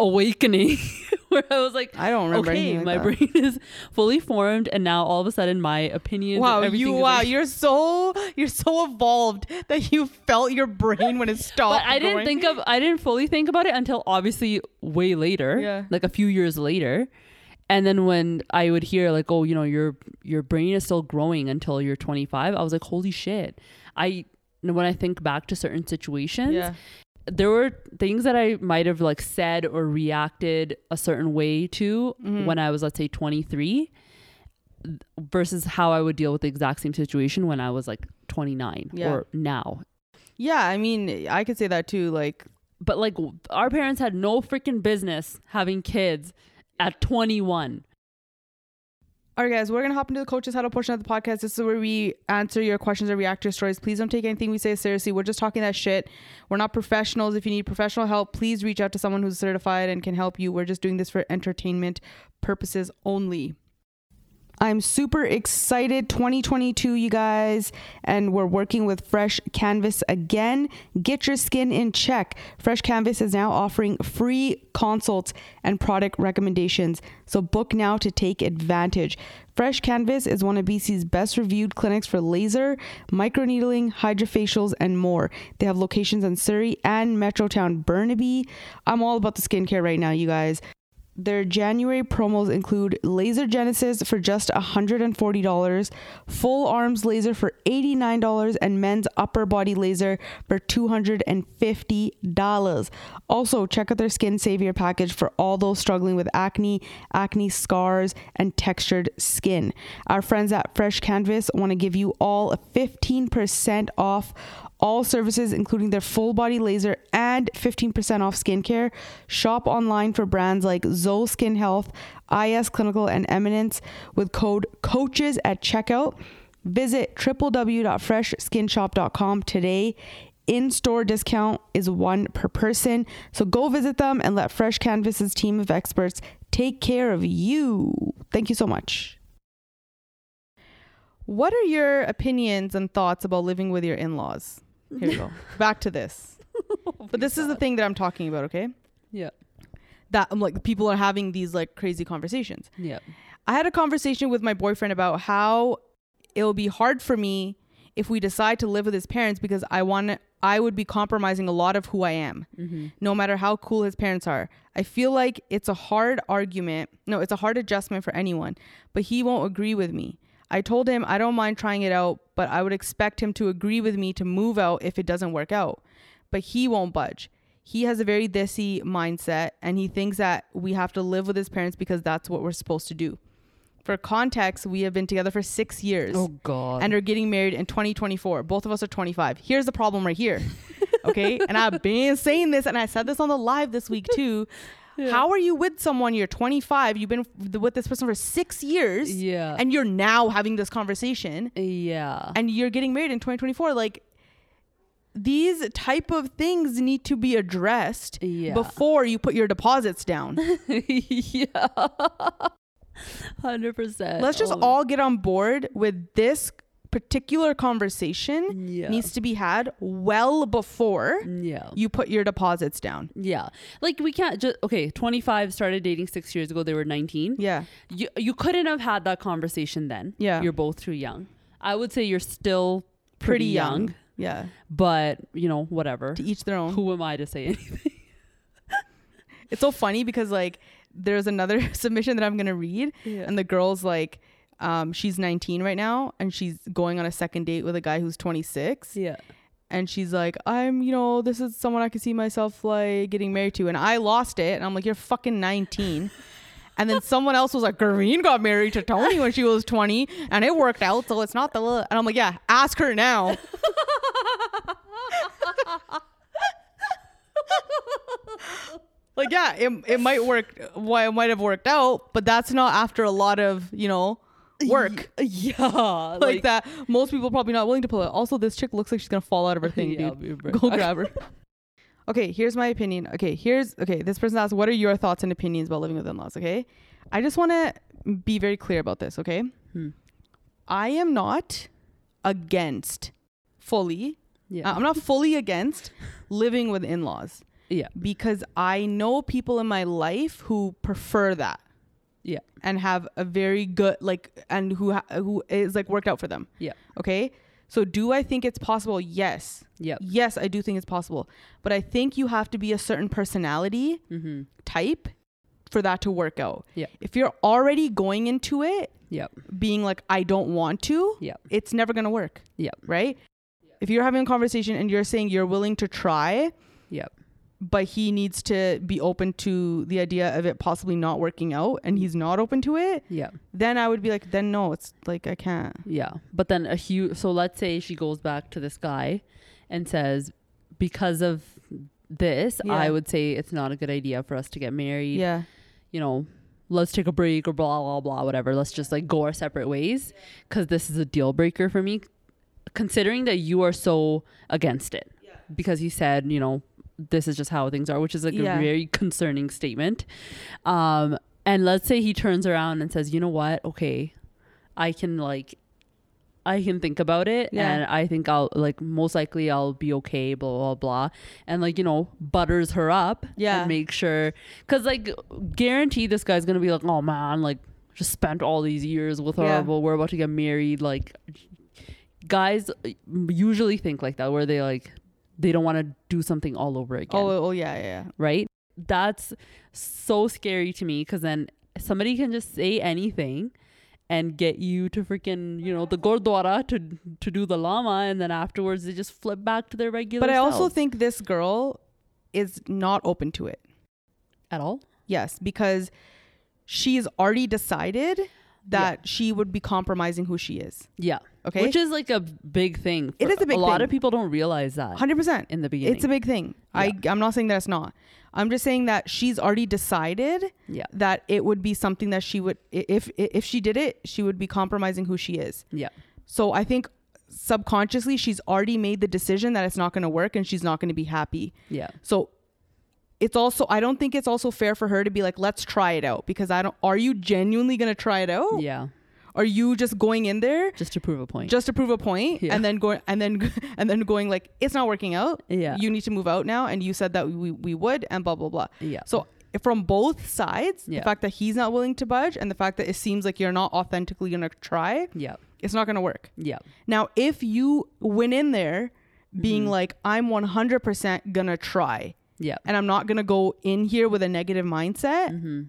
awakening where i was like i don't remember okay, like my that. brain is fully formed, and now all of a sudden my opinion. Wow, you wow like- you're so you're so evolved that you felt your brain when it stopped but I didn't think of. I didn't fully think about it until obviously way later, Yeah. like a few years later. And then when I would hear like, oh, you know, your your brain is still growing until you're 25, I was like, holy shit! I when I think back to certain situations, yeah there were things that I might have like said or reacted a certain way to Mm-hmm. when I was let's say 23 versus how I would deal with the exact same situation when I was like 29 Yeah. or now. yeah i mean i could say that too like But like our parents had no freaking business having kids at 21. All right, guys, we're gonna hop into the coaches huddle portion of the podcast. This is where we answer your questions or react to your stories. Please don't take anything we say seriously. We're just talking that shit. We're not professionals. If you need professional help, please reach out to someone who's certified and can help you. We're just doing this for entertainment purposes only. I'm super excited 2022 you guys and we're working with Fresh Canvas again. Get your skin in check. Fresh Canvas is now offering free consults and product recommendations. So book now to take advantage. Fresh Canvas is one of BC's best reviewed clinics for laser, microneedling, hydrofacials, and more. They have locations in Surrey and Metrotown Burnaby. I'm all about the skincare right now, you guys. Their January promos include Laser Genesis for just $140, Full Arms Laser for $89, and Men's Upper Body Laser for $250. Also, check out their Skin Savior package for all those struggling with acne, acne scars, and textured skin. Our friends at Fresh Canvas want to give you all a 15% off all services, including their full body laser and 15% off skincare. Shop online for brands like Zoe Skin Health, IS Clinical, and Eminence with code COACHES at checkout. Visit www.freshskinshop.com today. In store discount is one per person. So go visit them and let Fresh Canvas's team of experts take care of you. Thank you so much. What are your opinions and thoughts about living with your in laws? Here we go. Back to this. But this is the thing that I'm talking about, okay? Yeah. That I'm like people are having these like crazy conversations. Yeah. I had a conversation with my boyfriend about how it'll be hard for me if we decide to live with his parents because I want I would be compromising a lot of who I am, mm-hmm. no matter how cool his parents are. I feel like it's a hard argument. No, it's a hard adjustment for anyone, but he won't agree with me. I told him I don't mind trying it out, but I would expect him to agree with me to move out if it doesn't work out. But he won't budge. he has a very thisy mindset and he thinks that we have to live with his parents because that's what we're supposed to do. For context, we have been together for six years Oh God. and are getting married in 2024. Both of us are 25. Here's the problem right here. Okay. and I've been saying this and I said this on the live this week too. How are you with someone? You're 25. You've been with this person for six years. yeah. And you're now having this conversation yeah. and you're getting married in 2024. Like, these type of things need to be addressed Yeah. before you put your deposits down. yeah. Hundred percent. Let's just Oh, all get on board with this particular conversation Yeah. needs to be had well before Yeah. you put your deposits down. Yeah. Like we can't just okay, 25 started dating 6 years ago, they were 19. Yeah. You you couldn't have had that conversation then. Yeah. You're both too young. I would say you're still Pretty, pretty, young. young, Yeah. but you know, whatever. To each their own. Who am I to say anything? It's so funny because like there's another submission that I'm gonna read Yeah. and the girl's like um, she's 19 right now and she's going on a second date with a guy who's 26 yeah. and she's like i'm you know this is someone i could see myself like getting married to. And i lost it and i'm like you're fucking 19 and then someone else was like Gurveen got married to tony when she was 20 and it worked out so it's not the and i'm like yeah ask her now. Like yeah it, it might work why it might have worked out but that's not after a lot of you know work Yeah. like, that. Most people probably not willing to pull it. Also, this chick looks like she's gonna fall out of her thing, Yeah, dude. right Go grab her. Okay, here's my opinion. Okay, here's okay. This person asked, "What are your thoughts and opinions about living with in-laws?" Okay, I just want to be very clear about this. Okay, Hmm. I am not against fully. Yeah. uh, I'm not fully against living with in-laws yeah. because I know people in my life who prefer that Yeah. and have a very good like and who ha- who is like worked out for them. Yeah. Okay. So do I think it's possible? Yes. Yeah. Yes, I do think it's possible. But I think you have to be a certain personality Mm-hmm. type for that to work out. Yeah. If you're already going into it Yeah. being like I don't want to, Yeah. it's never going to work, Yeah. right? If you're having a conversation and you're saying you're willing to try, Yeah. But he needs to be open to the idea of it possibly not working out and he's not open to it, Yeah. then I would be like, then no, it's like I can't. Yeah. But then a huge so let's say she goes back to this guy and says because of this, Yeah. I would say it's not a good idea for us to get married. Yeah. You know, let's take a break or blah blah blah whatever. Let's just like go our separate ways cuz this is a deal breaker for me considering that you are so against it. Because he said, you know, this is just how things are, which is like Yeah. a very concerning statement. Um and let's say he turns around and says, "You know what? Okay. I can like I can think about it Yeah. and I think I'll like most likely I'll be okay, blah blah blah. And like, you know, butters her up Yeah. and make sure cuz like guarantee this guy's going to be like, "Oh man, like just spent all these years with her, Yeah. but we're about to get married." Like guys usually think like that where they like they don't want to do something all over again Oh, oh yeah, yeah, yeah. right? That's so scary to me because then somebody can just say anything and get you to freaking, you know, the gurdwara to to do the lama, and then afterwards they just flip back to their regular. But I also think this girl is not open to it. at all. Yes, because she's already decided that she would be compromising who she is. Yeah. Okay. Which is like a big thing. It is a big A lot thing. of people don't realize that 100%. in the beginning. It's a big thing. I I'm not saying that it's not. I'm just saying that she's already decided yeah. that it would be something that she would if if she did it, she would be compromising who she is. Yeah. So I think subconsciously she's already made the decision that it's not going to work and she's not going to be happy. Yeah. So it's also I don't think it's also fair for her to be like let's try it out because I don't are you genuinely going to try it out? Yeah. Are you just going in there Just to prove a point. just to prove a point Yeah. and then going and then and then going like it's not working out. yeah. You need to move out now and you said that we we would and blah blah blah. yeah. So from both sides, Yeah. the fact that he's not willing to budge and the fact that it seems like you're not authentically going to try, Yeah. it's not going to work. Yeah. Now, if you went in there being Mhm. like I'm 100% going to try Yeah. and I'm not going to go in here with a negative mindset, Mm-hmm.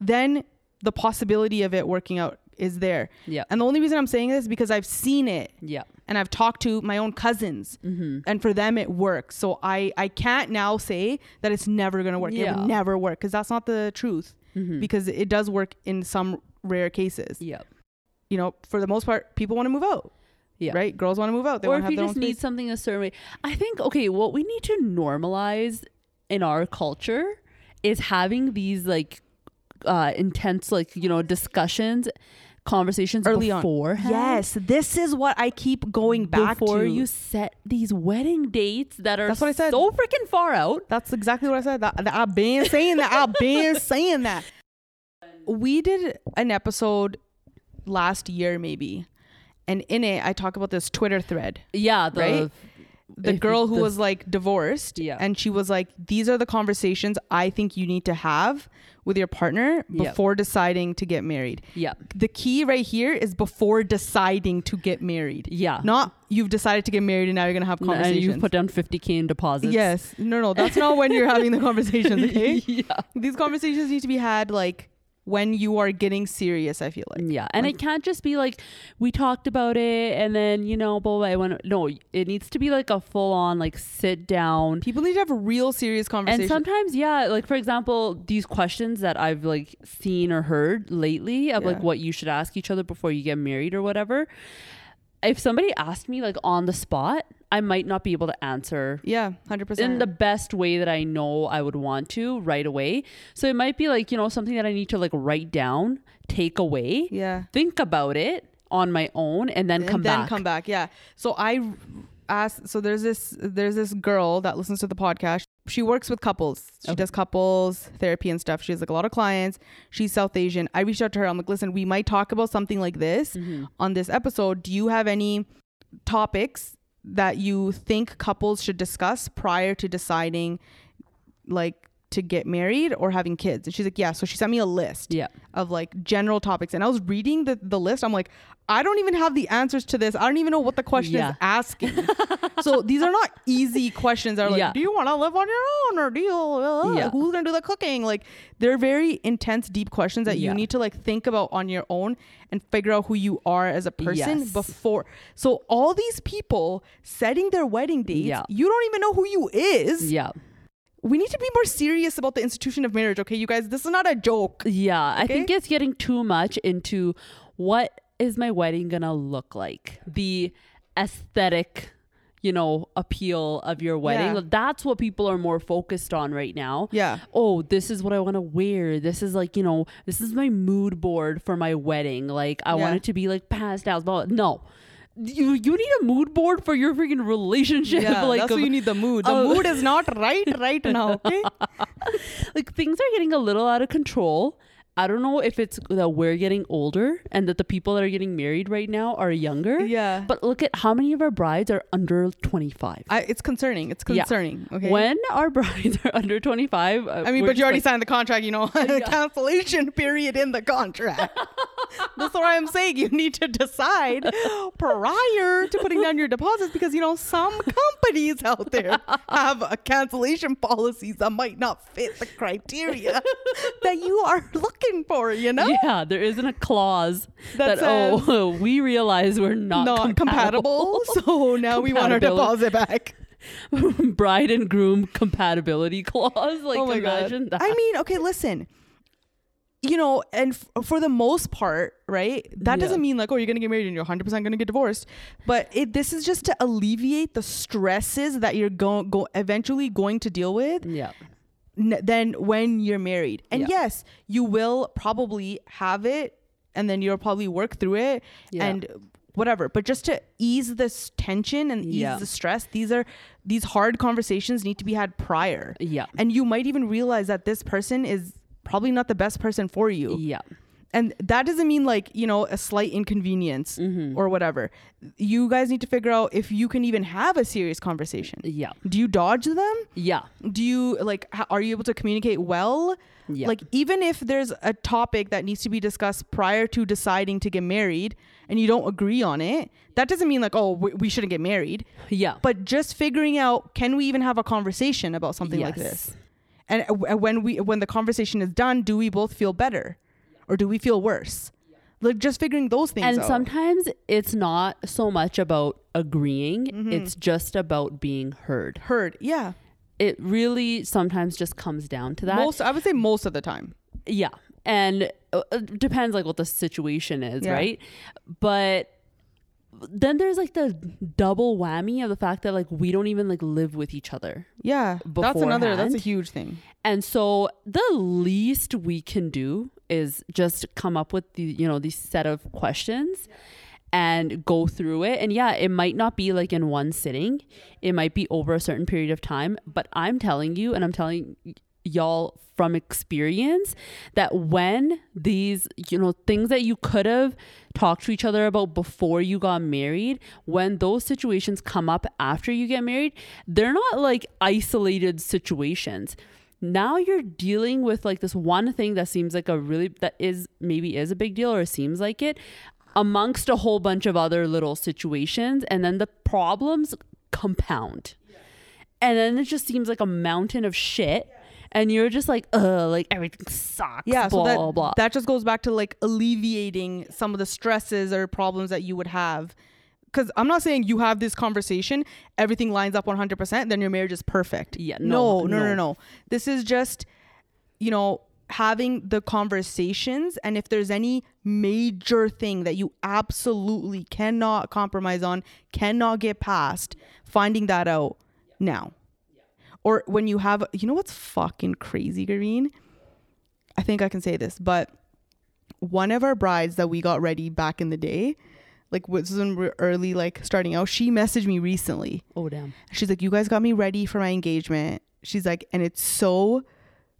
then the possibility of it working out is there. Yeah. And the only reason I'm saying this is because I've seen it Yeah. and I've talked to my own cousins Mm-hmm. and for them it works. So I I can't now say that it's never going to work. It Yeah. would never work because that's not the truth Mm-hmm. because it does work in some rare cases. Yeah. You know, for the most part people want to move out. Yeah. Right? Girls want to move out. They or if you just need something a certain way. I think okay, what we need to normalize in our culture is having these like uh intense like, you know, discussions, conversations Early on. Yes, this is what I keep going back before to. you set these wedding dates that are That's what I said. so freaking far out. That's exactly what I said. That, that I've been saying that. I've been saying that. We did an episode last year, maybe, and in it, I talk about this Twitter thread. Yeah, the Right? The if girl who the- was like divorced, Yeah. and she was like, "These are the conversations I think you need to have with your partner before deciding to get married." Yeah. The key right here is before deciding to get married. Yeah. Not you've decided to get married and now you're gonna have and uh, conversations. you put down 50k in deposits. Yes. No, no, that's not when you're having the conversations, okay? yeah. These conversations need to be had like when you are getting serious, I feel like. Yeah, and it can't just be like we talked about it and then you know, blah, blah, blah. No, it needs to be like a full on like sit down. People need to have a real serious conversation. And sometimes, yeah, like for example, these questions that I've like seen or heard lately of like what you should ask each other before you get married or whatever. If somebody asked me like on the spot, I might not be able to answer yeah, 100%. in the best way that I know I would want to right away. So it might be like, you know, something that I need to like write down, take away, yeah. think about it on my own and then come back. and come then back. come back. Yeah. So I asked so there's this there's this girl that listens to the podcast. She works with couples. She Okay. does couples therapy and stuff. She has like a lot of clients. She's South Asian. I reached out to her. I'm like, listen, we might talk about something like this Mm-hmm. on this episode. Do you have any topics that you think couples should discuss prior to deciding like to get married or having kids? And she's like, yeah. So she sent me a list Yeah. of like general topics. And I was reading the, the list. I'm like, I don't even have the answers to this. I don't even know what the question Yeah. is asking. so these are not easy questions that are like, Yeah. do you want to live on your own or do you, uh, Yeah. who's going to do the cooking? Like they're very intense, deep questions that you need to like think about on your own and figure out who you are as a person Yes. before. So all these people setting their wedding dates, you don't even know who you is. Yeah. We need to be more serious about the institution of marriage. Okay, you guys, this is not a joke. Yeah. I think it's getting too much into what is my wedding to look like? The aesthetic, you know, appeal of your wedding. Yeah. That's what people are more focused on right now. Yeah. oh, this is what I want to wear. This is like, you know, this is my mood board for my wedding. Like, I want it to be like pastels. Blah. No. You you need a mood board for your freaking relationship. Yeah, like, that's why you need the mood. The Oh. mood is not right right now. Okay. like things are getting a little out of control. I don't know if it's that we're getting older and that the people that are getting married right now are younger. Yeah. But look at how many of our brides are under 25. I, it's concerning. It's Yeah. concerning. Okay. When our brides are under 25, uh, I mean, but you already like, signed the contract, you know, the cancellation period in the contract. That's what I'm saying. You need to decide prior to putting down your deposits because, you know, some companies out there have a cancellation policies that might not fit the criteria that you are looking for, you know? Yeah, there isn't a clause That that, oh, we realize we're not, Not compatible. compatible. So now we want our deposit back. Bride and groom compatibility clause. Oh like, oh my imagine god. that. I mean, okay, listen. You know, and f- for the most part, right? That Yeah. doesn't mean like, oh, you're gonna get married and you're 100 percent gonna get divorced. But it this is just to alleviate the stresses that you're going go eventually going to deal with. yeah. N- then when you're married, and Yeah. yes, you will probably have it, and then you'll probably work through it, Yeah. and whatever. But just to ease this tension and ease the stress, these are these hard conversations need to be had prior Yeah. and you might even realize that this person is probably not the best person for you Yeah. and that doesn't mean like you know a slight inconvenience Mm-hmm. or whatever you guys need to figure out if you can even have a serious conversation Yeah. do you dodge them Yeah. do you like h- are you able to communicate well Yeah. like even if there's a topic that needs to be discussed prior to deciding to get married and you don't agree on it that doesn't mean like oh we, we shouldn't get married Yeah. but just figuring out can we even have a conversation about something like Yes. this and uh, when we when the conversation is done do we both feel better or do we feel worse like just figuring those things out. and out. sometimes it's not so much about agreeing Mm-hmm. it's just about being heard heard yeah it really sometimes just comes down to that most i would say most of the time yeah and uh, it depends like what the situation is Yeah. right but then there's like the double whammy of the fact that like we don't even like live with each other yeah that's another that's a huge thing and so the least we can do is just come up with the you know these set of questions and go through it. And yeah, it might not be like in one sitting. It might be over a certain period of time, but I'm telling you and I'm telling y'all from experience that when these you know things that you could have talked to each other about before you got married when those situations come up after you get married they're not like isolated situations. Now you're dealing with like this one thing that seems like a really that is maybe is a big deal or seems like it amongst a whole bunch of other little situations and then the problems compound. And then it just seems like a mountain of shit and you're just like ugh like everything sucks yeah blah so that, blah blah. that just goes back to like alleviating some of the stresses or problems that you would have. Because i'm not saying you have this conversation everything lines up 100% then your marriage is perfect. Yeah, no no, no no no, no. this is just you know having the conversations and if there's any major thing that you absolutely cannot compromise on cannot get past finding that out now or when you have you know what's fucking crazy Gurveen i think i can say this but one of our brides that we got ready back in the day like was when we we're early like starting out she messaged me recently. Oh damn. She's like you guys got me ready for my engagement. She's like and it's so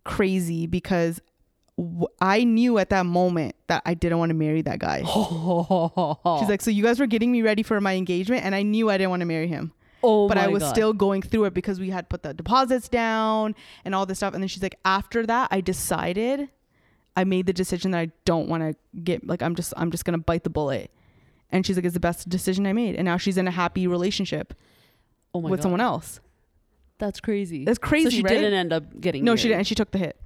crazy because w- i knew at that moment that i didn't want to marry that guy. She's like so you guys were getting me ready for my engagement and i knew i didn't want to marry him oh but I was God. still going through it because we had put the deposits down and all this stuff. And then she's like, after that, I decided, I made the decision that I don't want to get like I'm just I'm just gonna bite the bullet. And she's like, it's the best decision I made. And now she's in a happy relationship oh my with God. someone else. that's crazy That's crazy, so she right? didn't end up getting No, she didn't. And she took the hit.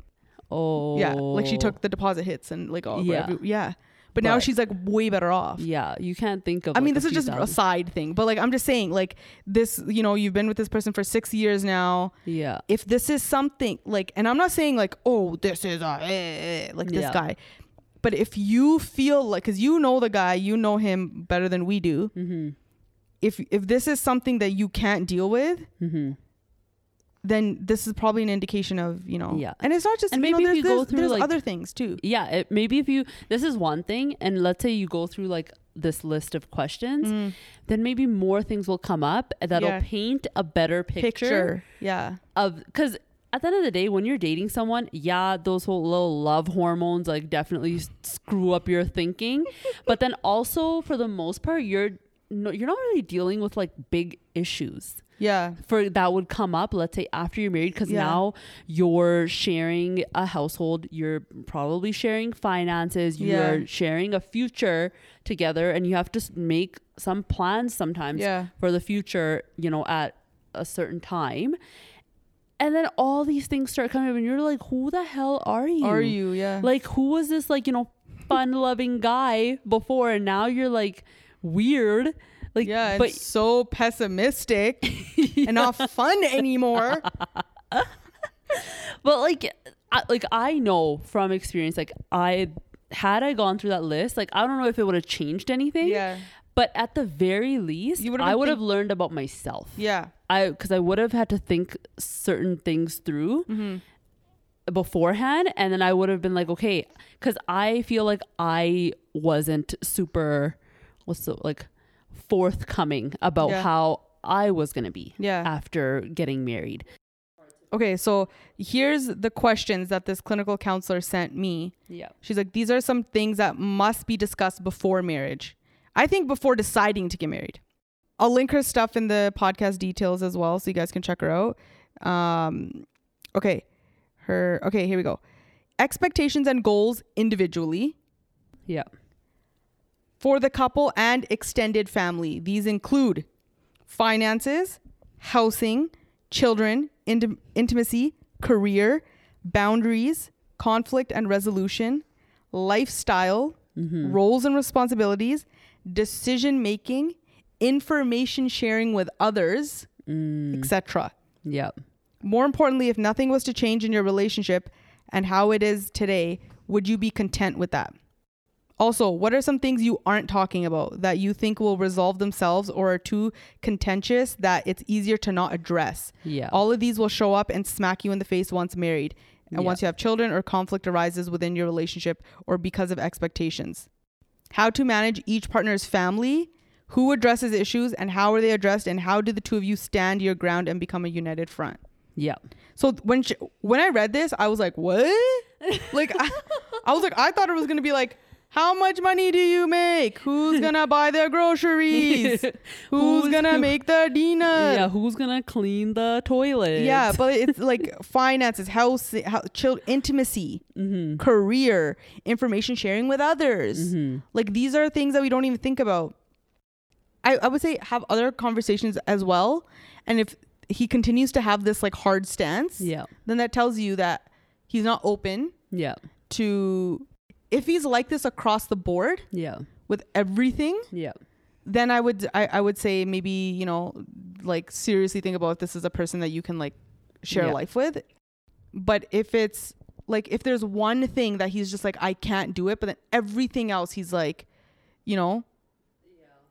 oh Yeah, like she took the deposit hits and like all Yeah. yeah, yeah. But, now she's like way better off. yeah you can't think of I mean, this is just a side thing, but like I'm just saying, like this, you know, you've been with this person for six years now. yeah if this is something like and i'm not saying like oh this is a eh, eh, like this Yeah. guy but if you feel like because you know the guy you know him better than we do mm-hmm if if this is something that you can't deal with mm-hmm then this is probably an indication of you know Yeah. and it's not just And you know, maybe if you go through, there's like- other things too. Yeah it, maybe if you this is one thing and let's say you go through like this list of questions mm. then maybe more things will come up that'll Yeah. paint a better picture, picture yeah. of because at the end of the day when you're dating someone yeah those whole little love hormones like definitely screw up your thinking. But then also for the most part you're no, you're not really dealing with like big issues yeah. for that would come up let's say after you're married because Yeah. now you're sharing a household you're probably sharing finances you're Yeah. sharing a future together and you have to make some plans sometimes Yeah. for the future you know at a certain time. And then all these things start coming up and you're like who the hell are you? Are you? Yeah. Like who was this like you know fun loving guy before? And now you're like weird like yeah but so pessimistic and not fun anymore But like, I, like I know from experience, like I had I gone through that list, like I don't know if it would have changed anything. yeah But at the very least, I would have think- learned about myself. yeah I because I would have had to think certain things through Mm-hmm. beforehand, and then I would have been like, okay, because I feel like I wasn't super, what's the like, forthcoming about Yeah. how I was gonna be Yeah. after getting married. Okay, so here's the questions that this clinical counselor sent me. Yeah. She's like, these are some things that must be discussed before marriage. I think before deciding to get married. I'll link her stuff in the podcast details as well, so you guys can check her out. Um, okay, her. Okay, here we go. Expectations and goals individually Yeah. For the couple and extended family. These include finances, housing, children, intim- intimacy, career, boundaries, conflict and resolution, lifestyle, roles and responsibilities, decision making, information sharing with others, Mm. etc. Yeah. More importantly, if nothing was to change in your relationship and how it is today, would you be content with that? Also, what are some things you aren't talking about that you think will resolve themselves or are too contentious that it's easier to not address? Yeah. All of these will show up and smack you in the face once married and Yeah. once you have children or conflict arises within your relationship or because of expectations. How to manage each partner's family, who addresses issues and how are they addressed and how do the two of you stand your ground and become a united front. yeah. So when she, when I read this, I was like, "What?" like I, I was like, I thought it was gonna be like, "How much money do you make? Who's gonna buy their groceries? Who's, Who's- gonna make the dinner?" yeah. Who's gonna clean the toilet? Yeah, but it's like finances, house, how, child, intimacy, Mm-hmm. career, information sharing with others. Like these are things that we don't even think about. I, I would say have other conversations as well. And if he continues to have this like hard stance, Yeah. then that tells you that he's not open Yeah. to if he's like this across the board Yeah. with everything Yeah. then i would I, I would say maybe you know like seriously think about if this is a person that you can like share Yeah. life with but if it's like if there's one thing that he's just like i can't do it but then everything else he's like you know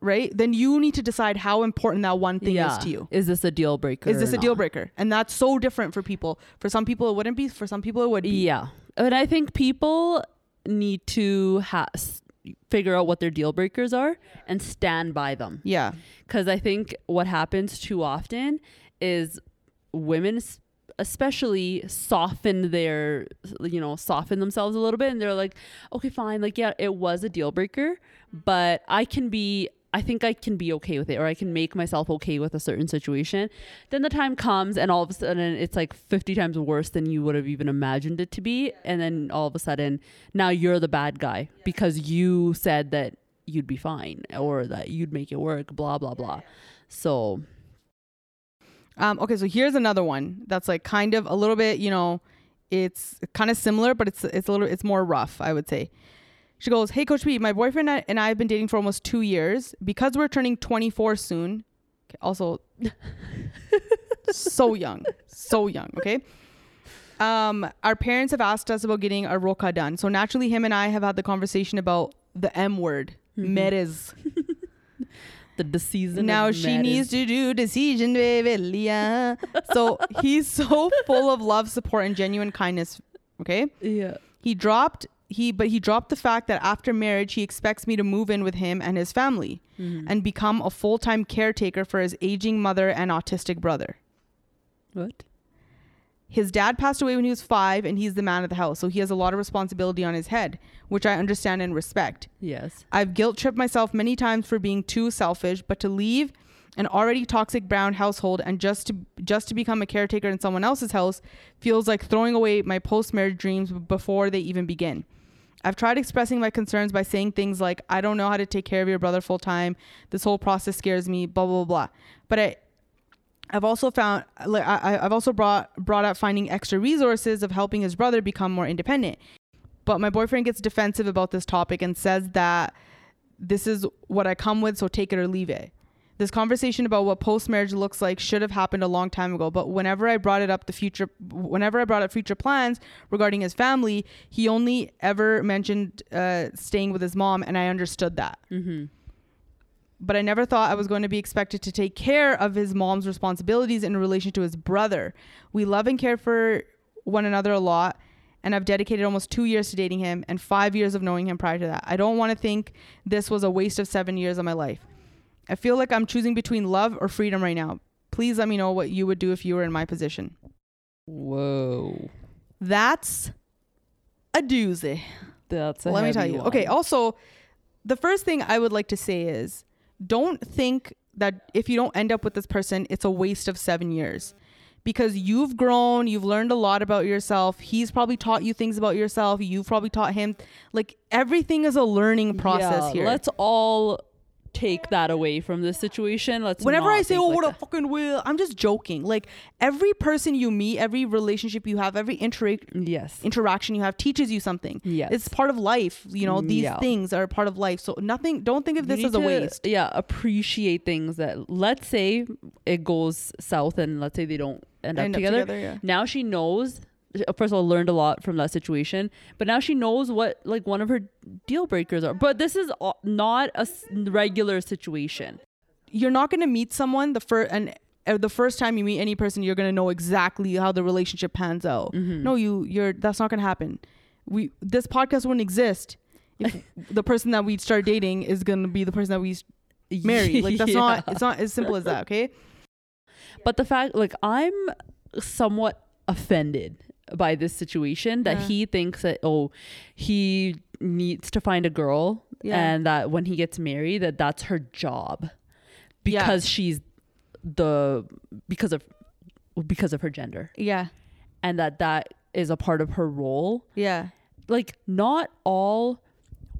right then you need to decide how important that one thing yeah. is to you Is this a deal breaker? is this a deal breaker and that's so different for people for some people it wouldn't be for some people it would be Yeah. And I think people need to ha- figure out what their deal breakers are and stand by them. yeah Because I think what happens too often is women, especially, soften their, you know, soften themselves a little bit. And they're like, okay, fine. Like, yeah, it was a deal breaker, but I can be. I think I can be okay with it, or I can make myself okay with a certain situation. Then the time comes, and all of a sudden, it's like 50 times worse than you would have even imagined it to be. And then all of a sudden, now you're the bad guy because you said that you'd be fine or that you'd make it work, blah, blah, blah. So, Um, okay, so here's another one that's like kind of a little bit, you know, it's kind of similar, but it's it's a little it's more rough, I would say. She goes, "Hey, Coach P, my boyfriend and I have been dating for almost two years because we're turning 24 soon. Okay, also, so young, so young. Okay." Um, our parents have asked us about getting a roka done, so naturally, him and I have had the conversation about the M word, meres. the season. Now she needs to do decision, baby. Leah. So he's so full of love, support, and genuine kindness. Okay. Yeah. He dropped he but he dropped the fact that after marriage he expects me to move in with him and his family Mm-hmm. and become a full-time caretaker for his aging mother and autistic brother. What? His dad passed away when he was 5 and he's the man of the house. So he has a lot of responsibility on his head, which I understand and respect. Yes. I've guilt tripped myself many times for being too selfish, but to leave an already toxic brown household and just to just to become a caretaker in someone else's house feels like throwing away my post-marriage dreams before they even begin. I've tried expressing my concerns by saying things like I don't know how to take care of your brother full time. This whole process scares me, blah blah blah. But I I've also found like I, I've also brought brought up finding extra resources of helping his brother become more independent. But my boyfriend gets defensive about this topic and says that this is what I come with, so take it or leave it. This conversation about what post marriage looks like should have happened a long time ago. But whenever I brought it up, the future, whenever I brought up future plans regarding his family, he only ever mentioned uh, staying with his mom, and I understood that. Mm-hmm. But I never thought I was going to be expected to take care of his mom's responsibilities in relation to his brother. We love and care for one another a lot, and I've dedicated almost two years to dating him and five years of knowing him prior to that. I don't want to think this was a waste of seven years of my life. I feel like I'm choosing between love or freedom right now. Please let me know what you would do if you were in my position. Whoa. That's a doozy. That's a Let me tell you. one. Okay, also, the first thing I would like to say is don't think that if you don't end up with this person, it's a waste of seven years. Because you've grown, you've learned a lot about yourself. He's probably taught you things about yourself. You've probably taught him. Like everything is a learning process Yeah, here. Let's all take that away from this situation. Let's Whenever I say, "Oh, like what a fucking will," I'm just joking. Like every person you meet, every relationship you have, every intera- yes, interaction you have teaches you something. yes, It's part of life. You know, these Yeah. things are part of life. So nothing. Don't think of this as a waste. Yeah, appreciate things that let's say it goes south and let's say they don't end up End together. yeah. Now she knows first of all learned a lot from that situation, but now she knows what like one of her deal breakers are. But this is not a regular situation. You're not going to meet someone the first and uh, the first time you meet any person, you're going to know exactly how the relationship pans out. Mm-hmm. No, you you're that's not going to happen. We this podcast wouldn't exist if the person that we start dating is going to be the person that we marry. Like that's not it's not as simple as that, okay? But the fact, like, I'm somewhat offended by this situation that Yeah. he thinks that oh, he needs to find a girl, Yeah. and that when he gets married, that that's her job Yeah. because she's the because of because of her gender, Yeah. and that that is a part of her role. Yeah. Like, not all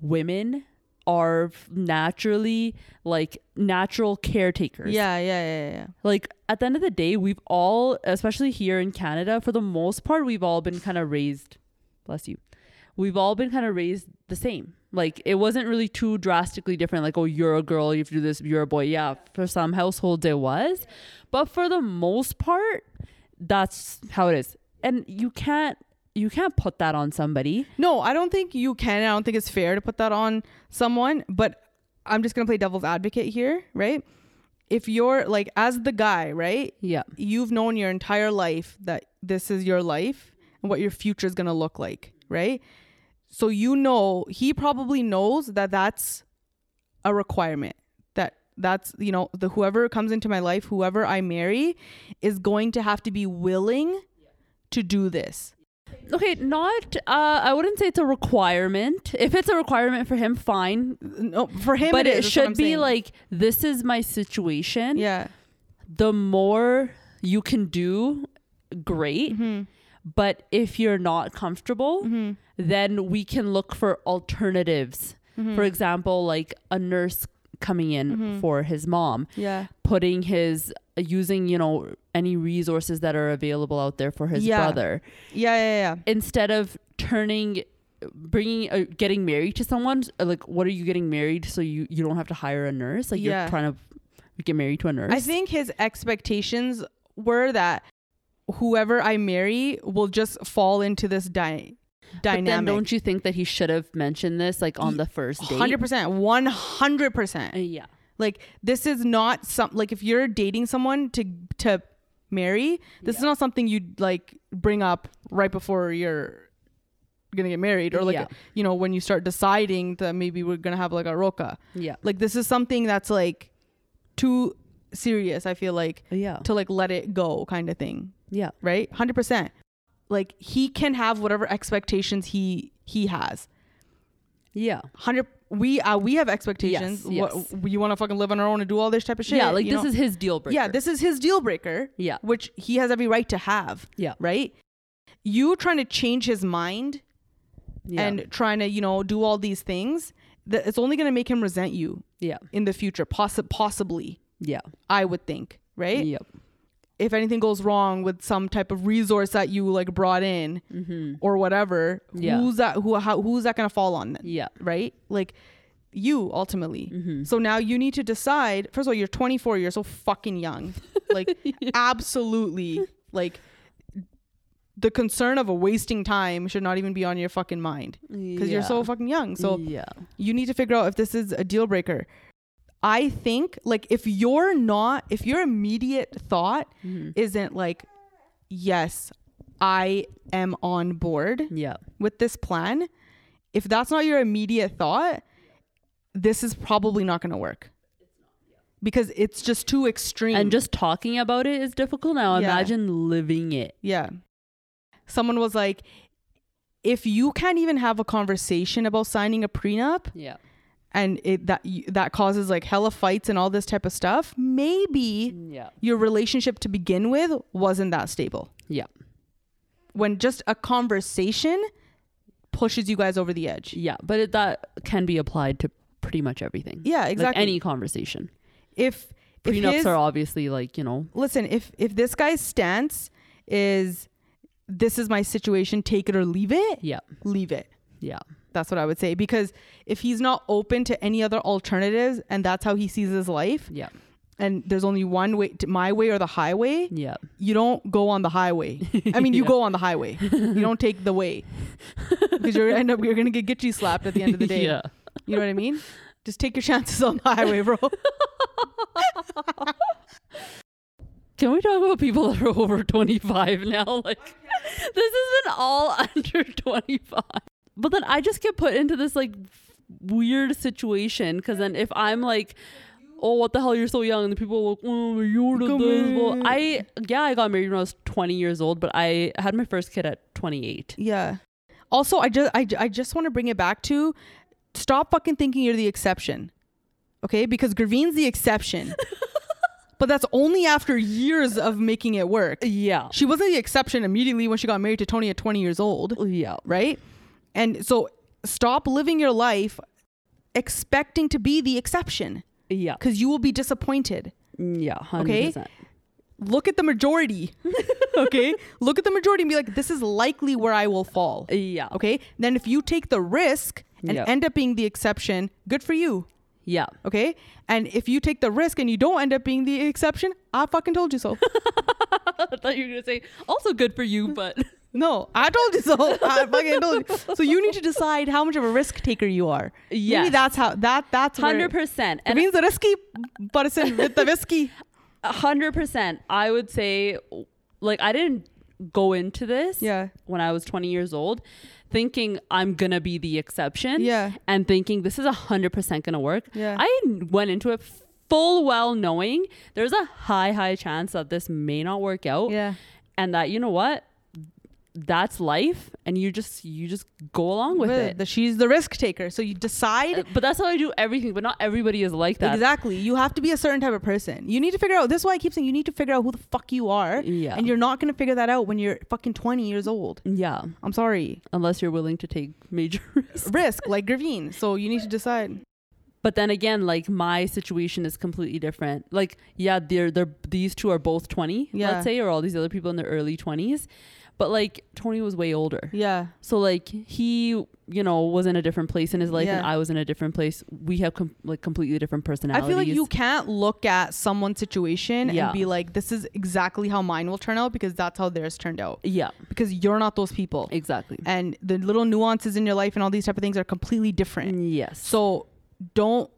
women are naturally like natural caretakers. Yeah, yeah, yeah, yeah. like at the end of the day we've all especially here in canada for the most part we've all been kind of raised bless you we've all been kind of raised the same like it wasn't really too drastically different like oh you're a girl you have to do this you're a boy yeah for some households it was but for the most part that's how it is and you can't you can't put that on somebody No, I don't think you can. I don't think it's fair to put that on someone, but I'm just going to play devil's advocate here, right? If you're like as the guy, right? yeah You've known your entire life that this is your life and what your future is going to look like, right? So you know, he probably knows that that's a requirement. That that's, you know, the whoever comes into my life, whoever I marry is going to have to be willing to do this. Okay not uh i wouldn't say it's a requirement if it's a requirement for him fine No, for him but it, it, is, is should be saying. like this is my situation yeah. the more you can do great Mm-hmm. but if you're not comfortable then we can look for alternatives Mm-hmm. for example like a nurse coming in for his mom Yeah. putting his using you know any resources that are available out there for his Yeah. brother Yeah, yeah, yeah. instead of turning bringing uh, getting married to someone uh, like what are you getting married so you you don't have to hire a nurse like Yeah. you're trying to get married to a nurse I think his expectations were that whoever I marry will just fall into this dy- but then dynamic. don't you think that he should have mentioned this like on the first date Hundred percent, one hundred Uh, percent. yeah Like this is not some like if you're dating someone to to marry, this is not something you'd like bring up right before you're gonna get married or like Yeah. you know when you start deciding that maybe we're gonna have like a roka. yeah Like this is something that's like too serious. I feel like yeah to like let it go kind of thing. yeah right 100% like he can have whatever expectations he he has yeah 100 we uh we have expectations. Yes, what yes. you want to fucking live on our own and do all this type of shit yeah like this know? is his deal breaker. Yeah this is his deal breaker yeah. which he has every right to have yeah. right? You trying to change his mind yeah. and trying to you know do all these things that it's only going to make him resent you yeah. in the future possi- possibly yeah. I would think right? Yep if anything goes wrong with some type of resource that you like brought in mm-hmm. or whatever Yeah. who's that who how, who's that going to fall on then? Yeah. Right? Like you ultimately. Mm-hmm. so now you need to decide first of all you're 24 you're so fucking young. Like absolutely. Like the concern of a wasting time should not even be on your fucking mind because you're so fucking young. So yeah. you need to figure out if this is a deal breaker i think like if you're not if your immediate thought mm-hmm. isn't like yes i am on board yeah with this plan, if that's not your immediate thought, this is probably not going to work. Because it's just too extreme. and just talking about it is difficult now Yeah. imagine living it yeah. Someone was like if you can't even have a conversation about signing a prenup yeah and it that that causes like hella fights and all this type of stuff, maybe yeah your relationship to begin with wasn't that stable. yeah When just a conversation pushes you guys over the edge. Yeah, but it, that can be applied to pretty much everything. Yeah, Like exactly. any conversation. if if Prenups his, are obviously like, you know, listen, if if this guy's stance is this is my situation, take it or leave it, yeah. leave it. Yeah. That's what I would say because if he's not open to any other alternatives and that's how he sees his life Yeah. and there's only one way to my way or the highway, Yeah. you don't go on the highway. I mean, you Yeah. go on the highway. You don't take the way because you're end up you're gonna get gitchy slapped at the end of the day. yeah. You know what I mean? Just take your chances on the highway, bro. Can we talk about people that are over 25 now? Like, this has been all under 25. But then I just get put into this like weird situation because then if I'm like, oh, what the hell, you're so young, and the people are like, oh, you're the this. Well. I, yeah, I got married when I was 20 years old, but I had my first kid at 28. Yeah. Also, I just I, I just want to bring it back to stop fucking thinking you're the exception. Okay? Because Gurveen's the exception. but that's only after years of making it work. Yeah. She wasn't the exception immediately when she got married to Tony at 20 years old, Yeah. right? And so stop living your life expecting to be the exception Yeah. cuz you will be disappointed. Yeah. 100%. Okay. Look at the majority. okay? Look at the majority and be like this is likely where I will fall. Yeah. Okay. Then if you take the risk and Yep. end up being the exception, good for you. Yeah. Okay. And if you take the risk and you don't end up being the exception, I fucking told you so. I thought you were going to say, also good for you, but. no, I told you so. I fucking told you. So you need to decide how much of a risk taker you are. Maybe that's how that that's Hundred percent, It means the risky person with the whiskey. hundred percent. I would say, like, I didn't go into this Yeah. when I was twenty years old, thinking I'm gonna be the exception. Yeah. and thinking this is hundred percent gonna work. Yeah. I went into it full well knowing there's a high high chance that this may not work out. Yeah. and that you know what, that's life, and you just you just go along with it. The, she's the risk taker. So you decide Uh, But that's how I do everything. But not everybody is like that. Exactly. You have to be a certain type of person. You need to figure out. This is why I keep saying you need to figure out who the fuck you are. Yeah. And you're not going to figure that out when you're fucking 20 years old. Yeah, I'm sorry. unless you're willing to take major risks. Risk like Gurveen. So you need to decide. But then again, like my situation is completely different. Like, yeah, they're they're these two are both twenty, Yeah. let's say, or all these other people in their early twenties. But like Tony was way older. Yeah. So like he, you know, was in a different place in his life and I was in a different place. We have com- like completely different personalities. I feel like you can't look at someone's situation Yeah. and be like, this is exactly how mine will turn out because that's how theirs turned out. Yeah, Because you're not those people. exactly. And the little nuances in your life and all these type of things are completely different. Yes. So don't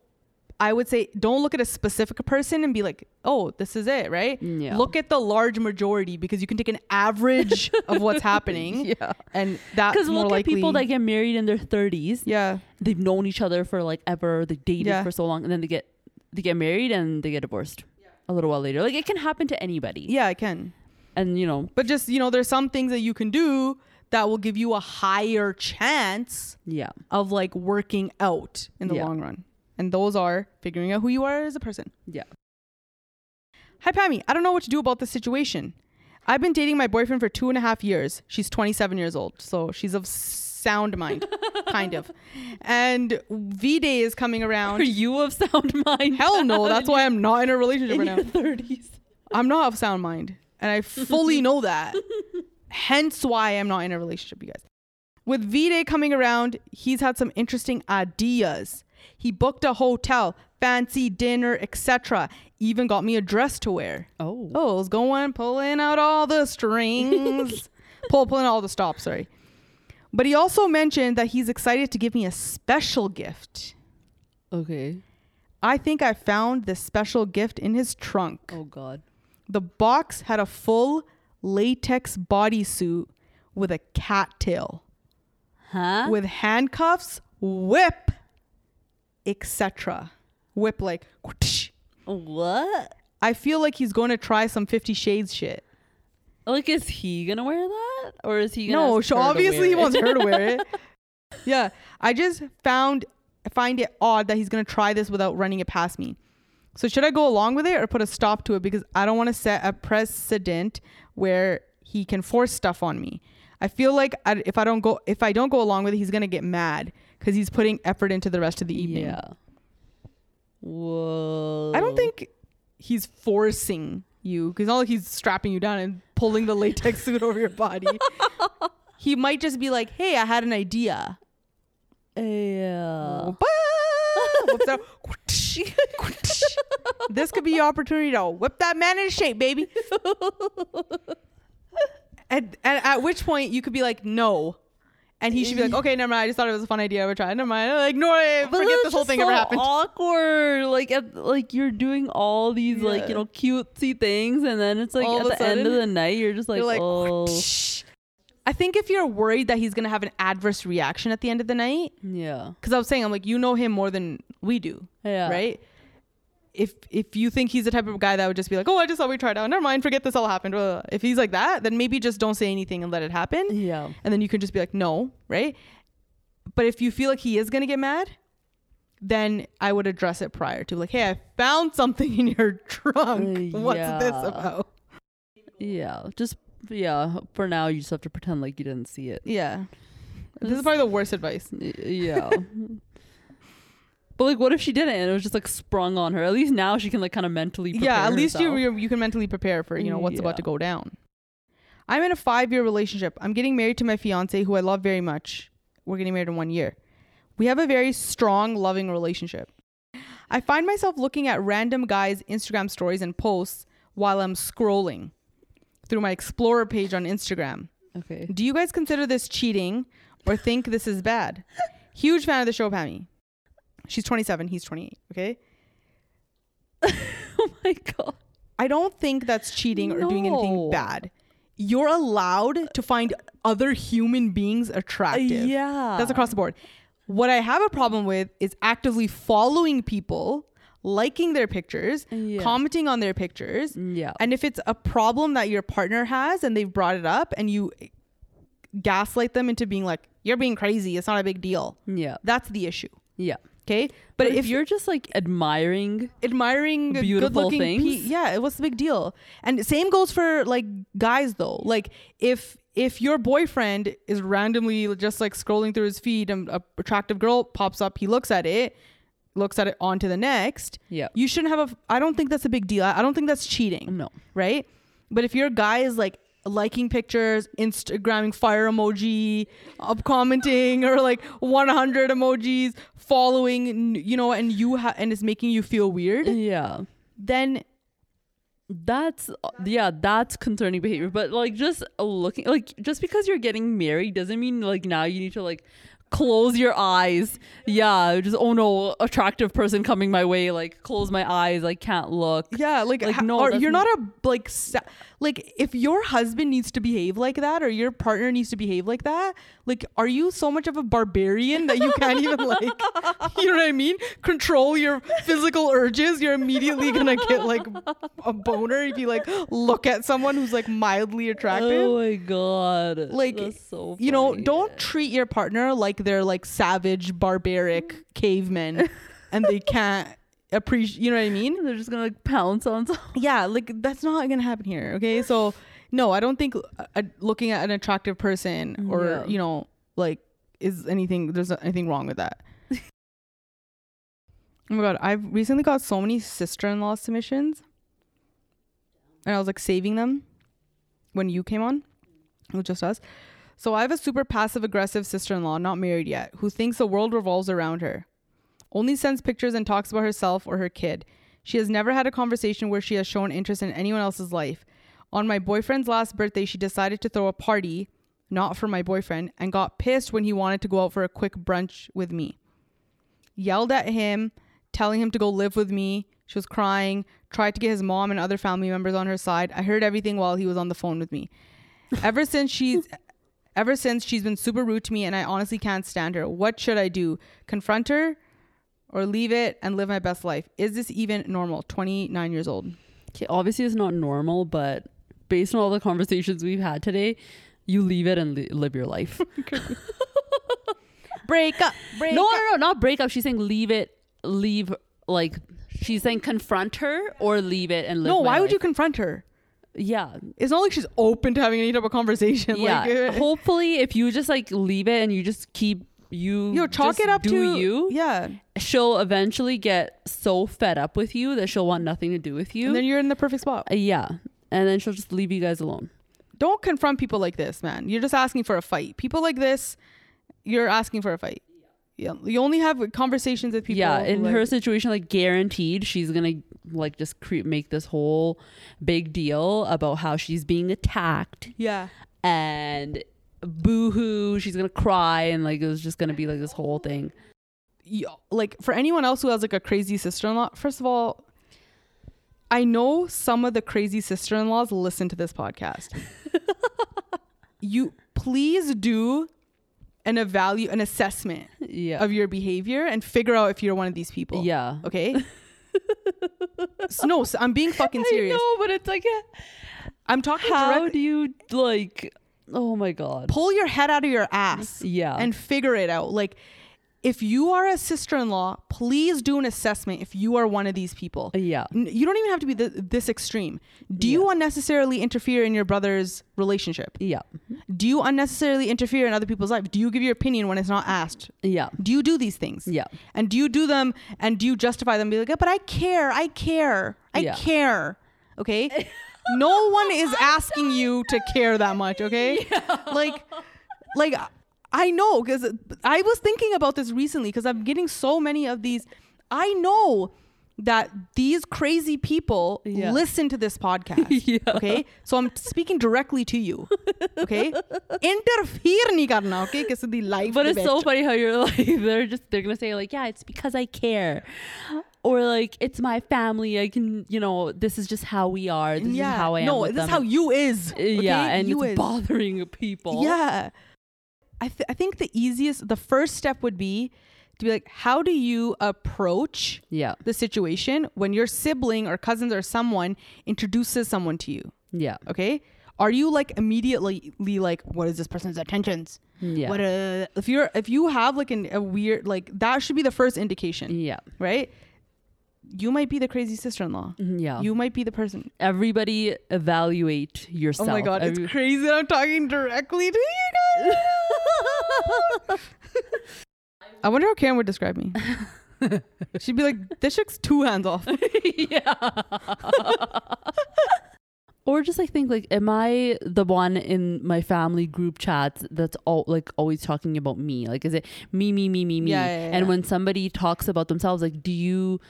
I would say don't look at a specific person and be like, "Oh, this is it," right? Yeah. Look at the large majority because you can take an average of what's happening, yeah. and that's Because look likely. at people that get married in their thirties. yeah, They've known each other for like ever. They dated Yeah. for so long, and then they get they get married and they get divorced a little while later. Like it can happen to anybody. yeah, it can. And you know, But just you know, there's some things that you can do that will give you a higher chance yeah, of like working out in the Yeah. long run, and those are figuring out who you are as a person. yeah. Hi, Pammy. I don't know what to do about this situation. I've been dating my boyfriend for two and a half years. She's 27 years old, so she's of sound mind, kind of. And V Day is coming around. Are you of sound mind? Hell no, that's why I'm not in a relationship in right now. thirties. I'm not of sound mind, and I fully know that. Hence why I'm not in a relationship, you guys. With V Day coming around, he's had some interesting ideas. He booked a hotel, fancy dinner, etc. Even got me a dress to wear. Oh. Oh, was going pulling out all the strings. Pull pulling all the stops, sorry. But he also mentioned that he's excited to give me a special gift. Okay. I think I found this special gift in his trunk. Oh God. The box had a full latex bodysuit with a cattail, Huh? with handcuffs, whip, etc. Whip like. whoosh. what? I feel like he's going to try some Fifty Shades shit. Like, is he gonna wear that, or is he? Gonna No, so obviously he wants her to wear it. Yeah, I just found find it odd that he's gonna try this without running it past me. So should I go along with it or put a stop to it because I don't want to set a precedent where he can force stuff on me. I feel like I, if I don't go if I don't go along with it, he's gonna get mad because he's putting effort into the rest of the evening. Yeah. Whoa. I don't think he's forcing you because not like he's strapping you down and pulling the latex suit over your body. he might just be like, "Hey, I had an idea." Yeah. This could be your opportunity to whip that man into shape, baby. and, and at which point you could be like, no. And he should be like, okay, never mind. I just thought it was a fun idea. I would try. Never mind. Like, ignore it. Forget this whole thing so ever happened. Awkward. Like, at, like you're doing all these like Yeah. you know cutesy things, and then it's like All at the end of the night, you're just like, You're like, oh, I think if you're worried that he's going to have an adverse reaction at the end of the night, yeah, because I was saying, I'm like, you know him more than we do, yeah, right? If if you think he's the type of guy that would just be like, oh, I just thought we tried out. Never mind. Forget this all happened. If he's like that, then maybe just don't say anything and let it happen. yeah, and then you can just be like no right but if you feel like he is going to get mad then i would address it prior to like hey i found something in your trunk Uh, what's this about yeah. Just yeah. For now, you just have to pretend like you didn't see it. yeah this is probably the worst advice Yeah. But like, what if she didn't, and it was just like sprung on her? At least now she can like kind of mentally. Prepare yeah at least you herself. you you can mentally prepare for you know what's about to go down. I'm in a five year relationship. I'm getting married to my fiance who i love very much. We're getting married in one year. We have a very strong loving relationship. I find myself looking at random guys instagram stories and posts while i'm scrolling through my explorer page on instagram. Okay. do you guys consider this cheating or think this is bad? Huge fan of the show pammy she's 27 he's 28 okay oh my god. I don't think that's cheating or doing anything No. bad. You're allowed to find other human beings attractive. yeah. That's across the board. What I have a problem with is actively following people, liking their pictures, Yeah. commenting on their pictures. Yeah. And if it's a problem that your partner has and they've brought it up and you gaslight them into being like, you're being crazy, it's not a big deal. yeah. That's the issue. Yeah. Okay? But, But, if, if you're just like admiring, admiring Beautiful things. yeah what's the big deal. And same goes for like guys though. Like if if your boyfriend is randomly just like scrolling through his feed and a attractive girl pops up he looks at it looks at it on to the next yeah, you shouldn't have a i don't think that's a big deal. I don't think that's cheating. No, right? But if your guy is like liking pictures instagramming fire emoji up commenting or like 100 emojis following you know and you ha- and it's making you feel weird yeah. then That's yeah, that's concerning behavior. But like just looking, like just because you're getting married doesn't mean like now you need to like close your eyes. Yeah, just oh no, attractive person coming my way. Like close my eyes. I can't look. yeah like, Like, ha- no, you're not a like sa- like if your husband needs to behave like that or your partner needs to behave like that like are you so much of a barbarian that you can't even like you know what i mean? Control your physical urges. You're immediately gonna get like a boner if you like look at someone who's like mildly attractive. Oh my god! Like, so you know don't treat your partner like they're like savage barbaric cavemen and they can't appreciate you know what i mean They're just gonna like pounce on. Someone. yeah like that's not gonna happen here okay so no i don't think uh, looking at an attractive person or Yeah. you know like is anything there's anything wrong with that oh my god i've recently got so many sister-in-law submissions and i was like saving them when you came on it was just us so i have a super passive aggressive sister-in-law not married yet who thinks the world revolves around her only sends pictures and talks about herself or her kid she has never had a conversation where she has shown interest in anyone else's life. On my boyfriend's last birthday, she decided to throw a party, not for my boyfriend, and got pissed when he wanted to go out for a quick brunch with me. Yelled at him, telling him to go live with me. She was crying, tried to get his mom and other family members on her side. I heard everything while he was on the phone with me. Ever since she's ever since she's been super rude to me and I honestly can't stand her. What should I do? Confront her? Or leave it and live my best life. Is this even normal? 29 years old. Okay, obviously it's not normal, but based on all the conversations we've had today, you leave it and li- live your life. Oh break up. Break no, up. no, no, not break up. She's saying leave it, leave like she's saying confront her or leave it and live. No, why would you confront her? Yeah, It's not like she's open to having any type of conversation. yeah. Like, Hopefully, if you just like leave it and you just keep you Yo, chalk it up to you. Yeah, She'll eventually get so fed up with you that she'll want nothing to do with you. and then you're in the perfect spot. Uh, yeah, and then she'll just leave you guys alone. Don't confront people like this, man. You're just asking for a fight. People like this, you're asking for a fight. Yeah, you only have conversations with people. yeah, in like- her situation, like guaranteed, she's gonna like just cre- make this whole big deal about how she's being attacked Yeah, and boo-hoo she's gonna cry and like it was just gonna be like this whole thing. You, like for anyone else who has like a crazy sister-in-law first of all i know some of the crazy sister-in-laws listen to this podcast. You please do an evaluate an assessment yeah. of your behavior and figure out if you're one of these people. Yeah. Okay? So, no so i'm being fucking serious. I know, but it's like i'm talking how directly do you like oh my god pull your head out of your ass yeah and figure it out. Like, if you are a sister in law, please do an assessment if you are one of these people. yeah You don't even have to be th- this extreme. Do you Yeah. unnecessarily interfere in your brother's relationship? yeah Do you unnecessarily interfere in other people's life? Do you give your opinion when it's not asked? yeah Do you do these things? yeah And do you do them and do you justify them? Be like, "Yeah, but I care. I care. I Yeah. care. Okay. no one is asking you to care that much, okay? Yeah. Like, like I know because I was thinking about this recently because I'm getting so many of these. I know that these crazy people yeah. listen to this podcast. yeah. Okay. So I'm speaking directly to you. Okay. Interfere nahi karna, okay? Because the life. But it's so funny how you're like, they're just, they're going to say, like, yeah, it's because I care or like it's my family i can you know this is just how we are this yeah. is how i am no, this is how you is. Uh, yeah and you it's is. bothering people Yeah. I, th- I think the easiest, the first step would be to be like, how do you approach yeah the situation when your sibling or cousins or someone introduces someone to you? yeah Okay. Are you like immediately like, what is this person's intentions? yeah What uh, if you're if you have like an, a weird like that should be the first indication, yeah right? You might be the crazy sister-in-law. Mhm, yeah You might be the person. everybody evaluate yourself. Oh my god, Every- it's crazy that I'm talking directly to you guys. I wonder how Karen would describe me. She'd be like, "This chick's two hands off." yeah. or just like think like, am I the one in my family group chats that's all like always talking about me? Like, is it me, me, me, me, me? Yeah, yeah, And when somebody talks about themselves, like, do you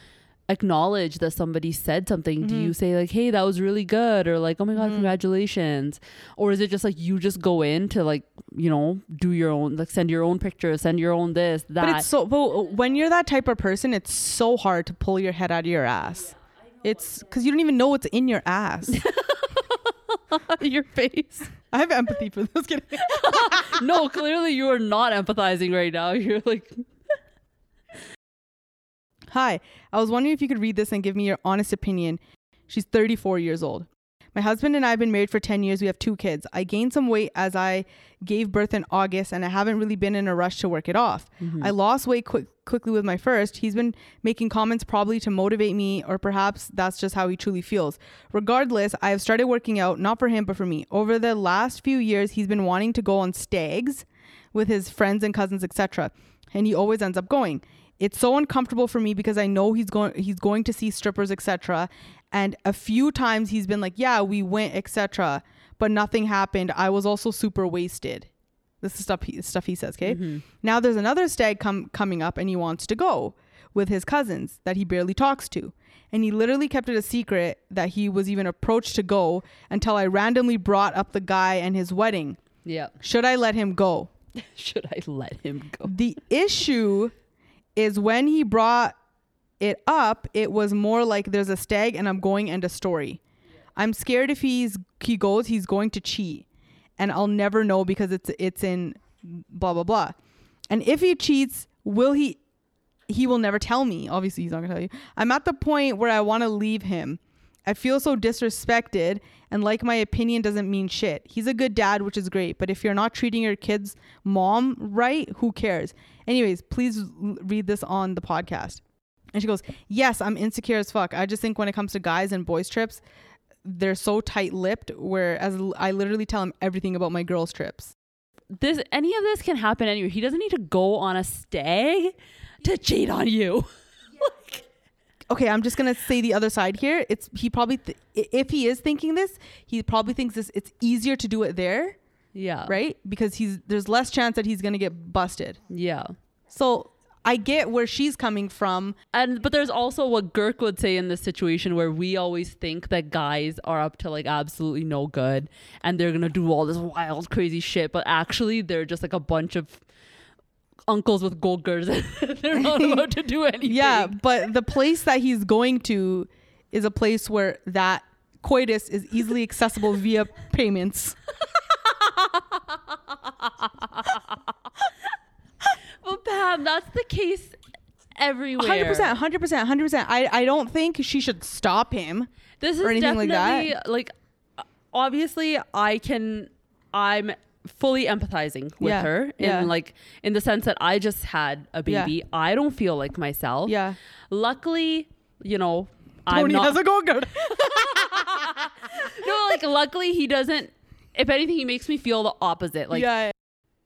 acknowledge that somebody said something? Do Mm-hmm. you say like, hey, that was really good, or like, oh my god, congratulations? Or is it just like you just go in to like, you know, do your own, like, send your own pictures, send your own this, that? But it's so. But when you're that type of person, it's so hard to pull your head out of your ass. It's because you don't even know what's in your ass. your face. I have empathy for this. No, clearly you are not empathizing right now. You're like, Hi, I was wondering if you could read this and give me your honest opinion. She's 34 years old. My husband and I have been married for 10 years. We have two kids. I gained some weight as I gave birth in August, and I haven't really been in a rush to work it off. Mm-hmm. I lost weight quick, quickly with my first. He's been making comments probably to motivate me, or perhaps that's just how he truly feels. Regardless, I have started working out, not for him, but for me. Over the last few years, he's been wanting to go on stags with his friends and cousins, etc. And he always ends up going. It's so uncomfortable for me because I know he's going he's going to see strippers, etc. And a few times he's been like, "Yeah, we went, etc." But nothing happened. I was also super wasted. This is stuff he, stuff he says. Okay. Mm-hmm. Now there's another stag come coming up, and he wants to go with his cousins that he barely talks to. And he literally kept it a secret that he was even approached to go until I randomly brought up the guy and his wedding. yeah. Should I let him go? Should I let him go? The issue is when he brought it up, it was more like there's a stag and I'm going and a story. I'm scared if he's he goes, he's going to cheat. And I'll never know because it's it's in blah blah blah. And if he cheats, will he he will never tell me. Obviously he's not gonna tell you. I'm at the point where I want to leave him. I feel so disrespected and like my opinion doesn't mean shit. He's a good dad, which is great, but if you're not treating your kid's mom right, who cares? Anyways, please read this on the podcast. And she goes, Yes, I'm insecure as fuck. I just think when it comes to guys and boys' trips, they're so tight lipped, whereas I literally tell him everything about my girls' trips. this any of this can happen anywhere. He doesn't need to go on a stag to cheat on you. okay, I'm just gonna say the other side here. It's he probably th- if he is thinking this, he probably thinks this. It's easier to do it there, Yeah. right? Because he's there's less chance that he's gonna get busted. Yeah. So I get where she's coming from. And but there's also what Girk would say in this situation where we always think that guys are up to like absolutely no good and they're gonna do all this wild crazy shit, but actually they're just like a bunch of uncles with gold girders they're not allowed to do anything. Yeah, but the place that he's going to is a place where that coitus is easily accessible via payments. But Pam, that's the case everywhere. Hundred percent, hundred percent, hundred percent. I I don't think she should stop him. This is or anything like definitely that. like, obviously I can I'm fully empathizing with Yeah, her in yeah. like in the sense that I just had a Yeah. baby. I don't feel like myself. Yeah, Luckily, you know, I'm Tony not has a go gird. No, like luckily he doesn't if anything he makes me feel the opposite. Like yeah,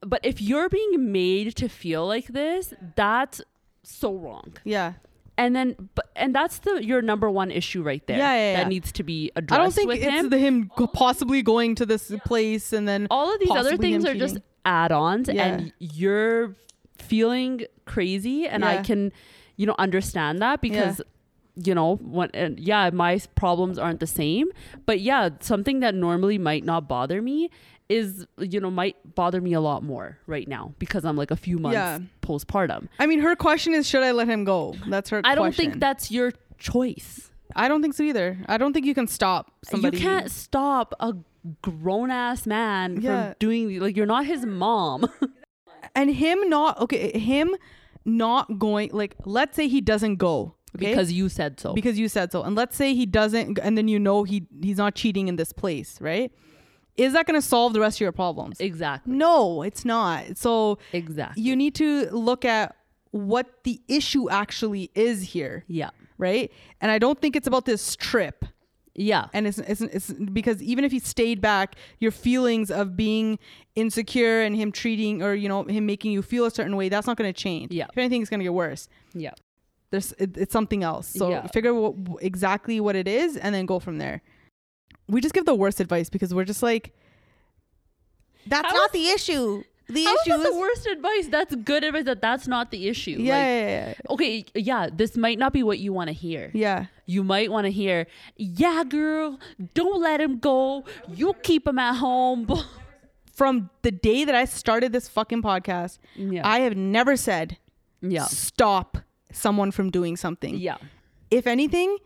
but if you're being made to feel like this, that's so wrong. yeah. And then, but and that's the your number one issue right there. Yeah, yeah, That needs to be addressed. I don't think with it's him. the him possibly going to this place and then All of these other things are just add-ons, Yeah. and you're feeling crazy, and I can, you know, understand that because. You know, when and yeah, my problems aren't the same, but yeah, something that normally might not bother me is you know might bother me a lot more right now because I'm like a few months Yeah. postpartum. I mean, her question is, should I let him go? That's her. I don't think that's your choice. I don't think so either. I don't think you can stop somebody. You can't stop a grown ass man Yeah. from doing like you're not his mom. And him not okay. Him not going. Like, let's say he doesn't go okay? because you said so. because you said so, and let's say he doesn't, and then you know he he's not cheating in this place, right? Is that going to solve the rest of your problems? exactly. No, it's not. So Exactly. you need to look at what the issue actually is here, Yeah. right? And I don't think it's about this trip. Yeah. And it's, it's, it's because even if he stayed back, your feelings of being insecure and him treating or, you know, him making you feel a certain way, that's not going to change. Yeah. If anything, it's going to get worse. Yeah. There's, it, it's something else. So Yeah. figure what, exactly what it is and then go from there. We just give the worst advice because we're just like, that's How not is- the issue. The How issue is, the worst advice? That's good advice that that's not the issue. yeah, Like, yeah, yeah, okay, yeah, this might not be what you want to hear. yeah. You might want to hear, yeah, girl, don't let him go. You keep him at home. From the day that I started this fucking podcast, Yeah. I have never said yeah. stop someone from doing something. Yeah. If anything,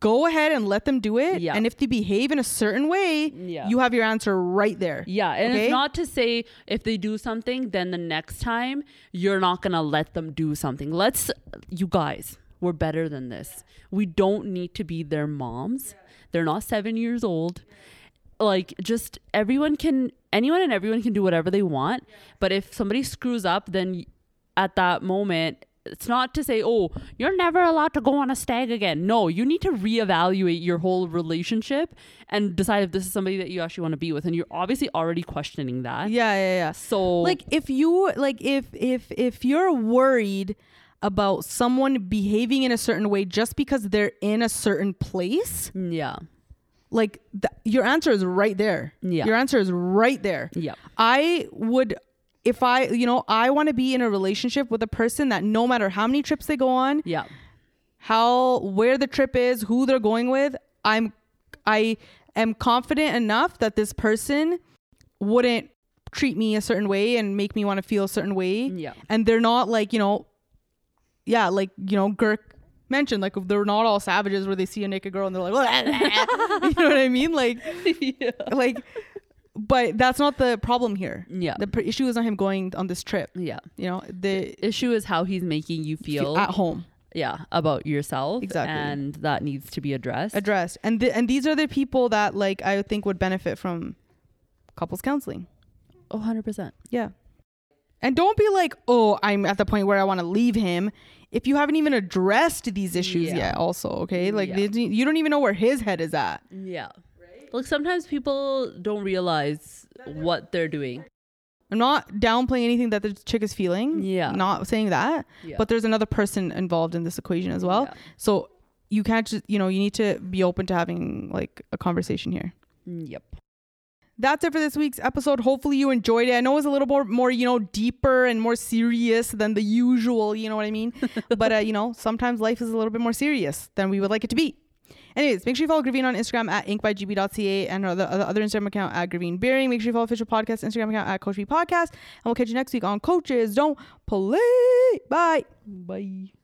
go ahead and let them do it. Yeah. And if they behave in a certain way, Yeah. you have your answer right there. Yeah, and Okay? it's not to say if they do something, then the next time you're not gonna let them do something. Let's, you guys, we're better than this. We don't need to be their moms. They're not seven years old. Like, just everyone can, anyone and everyone can do whatever they want. But if somebody screws up, then at that moment, it's not to say, oh, you're never allowed to go on a stag again. No, you need to reevaluate your whole relationship and decide if this is somebody that you actually want to be with. And you're obviously already questioning that. Yeah, yeah, yeah. So, Like if you like if if if you're worried about someone behaving in a certain way just because they're in a certain place, yeah, like th- your answer is right there. Yeah. Your answer is right there. yeah, I would if I, you know, I want to be in a relationship with a person that no matter how many trips they go on, yeah, how where the trip is, who they're going with, I'm I am confident enough that this person wouldn't treat me a certain way and make me want to feel a certain way. yeah, And they're not like, you know, yeah, like, you know, Girk mentioned, like they're not all savages where they see a naked girl and they're like, you know what I mean? Like, yeah. like, but that's not the problem here. Yeah. The pr- issue is not him going on this trip. Yeah. You know, the Issue is how he's making you feel, at home. yeah, about yourself. Exactly. And that needs to be addressed. addressed and th- and these are the people that like i think would benefit from couples counseling Oh, 100%. yeah and don't be like oh i'm at the point where i want to leave him if you haven't even addressed these issues Yeah. yet also okay like Yeah. you don't even know where his head is at Yeah. Like sometimes people don't realize what they're doing. I'm not downplaying anything that the chick is feeling. Yeah. Not saying that. Yeah. But there's another person involved in this equation as well. Yeah. So you can't just, you know, you need to be open to having like a conversation here. Mm, Yep. That's it for this week's episode. Hopefully you enjoyed it. I know it was a little more, more, you know, deeper and more serious than the usual, you know what I mean? but, uh, you know, sometimes life is a little bit more serious than we would like it to be. Anyways, make sure you follow Gurveen on Instagram at inkbygb.ca and other other Instagram account at Gurveen Biring. Make sure you follow official podcast Instagram account at Coach P Podcast. And we'll catch you next week on Coaches Don't Play. Bye. Bye.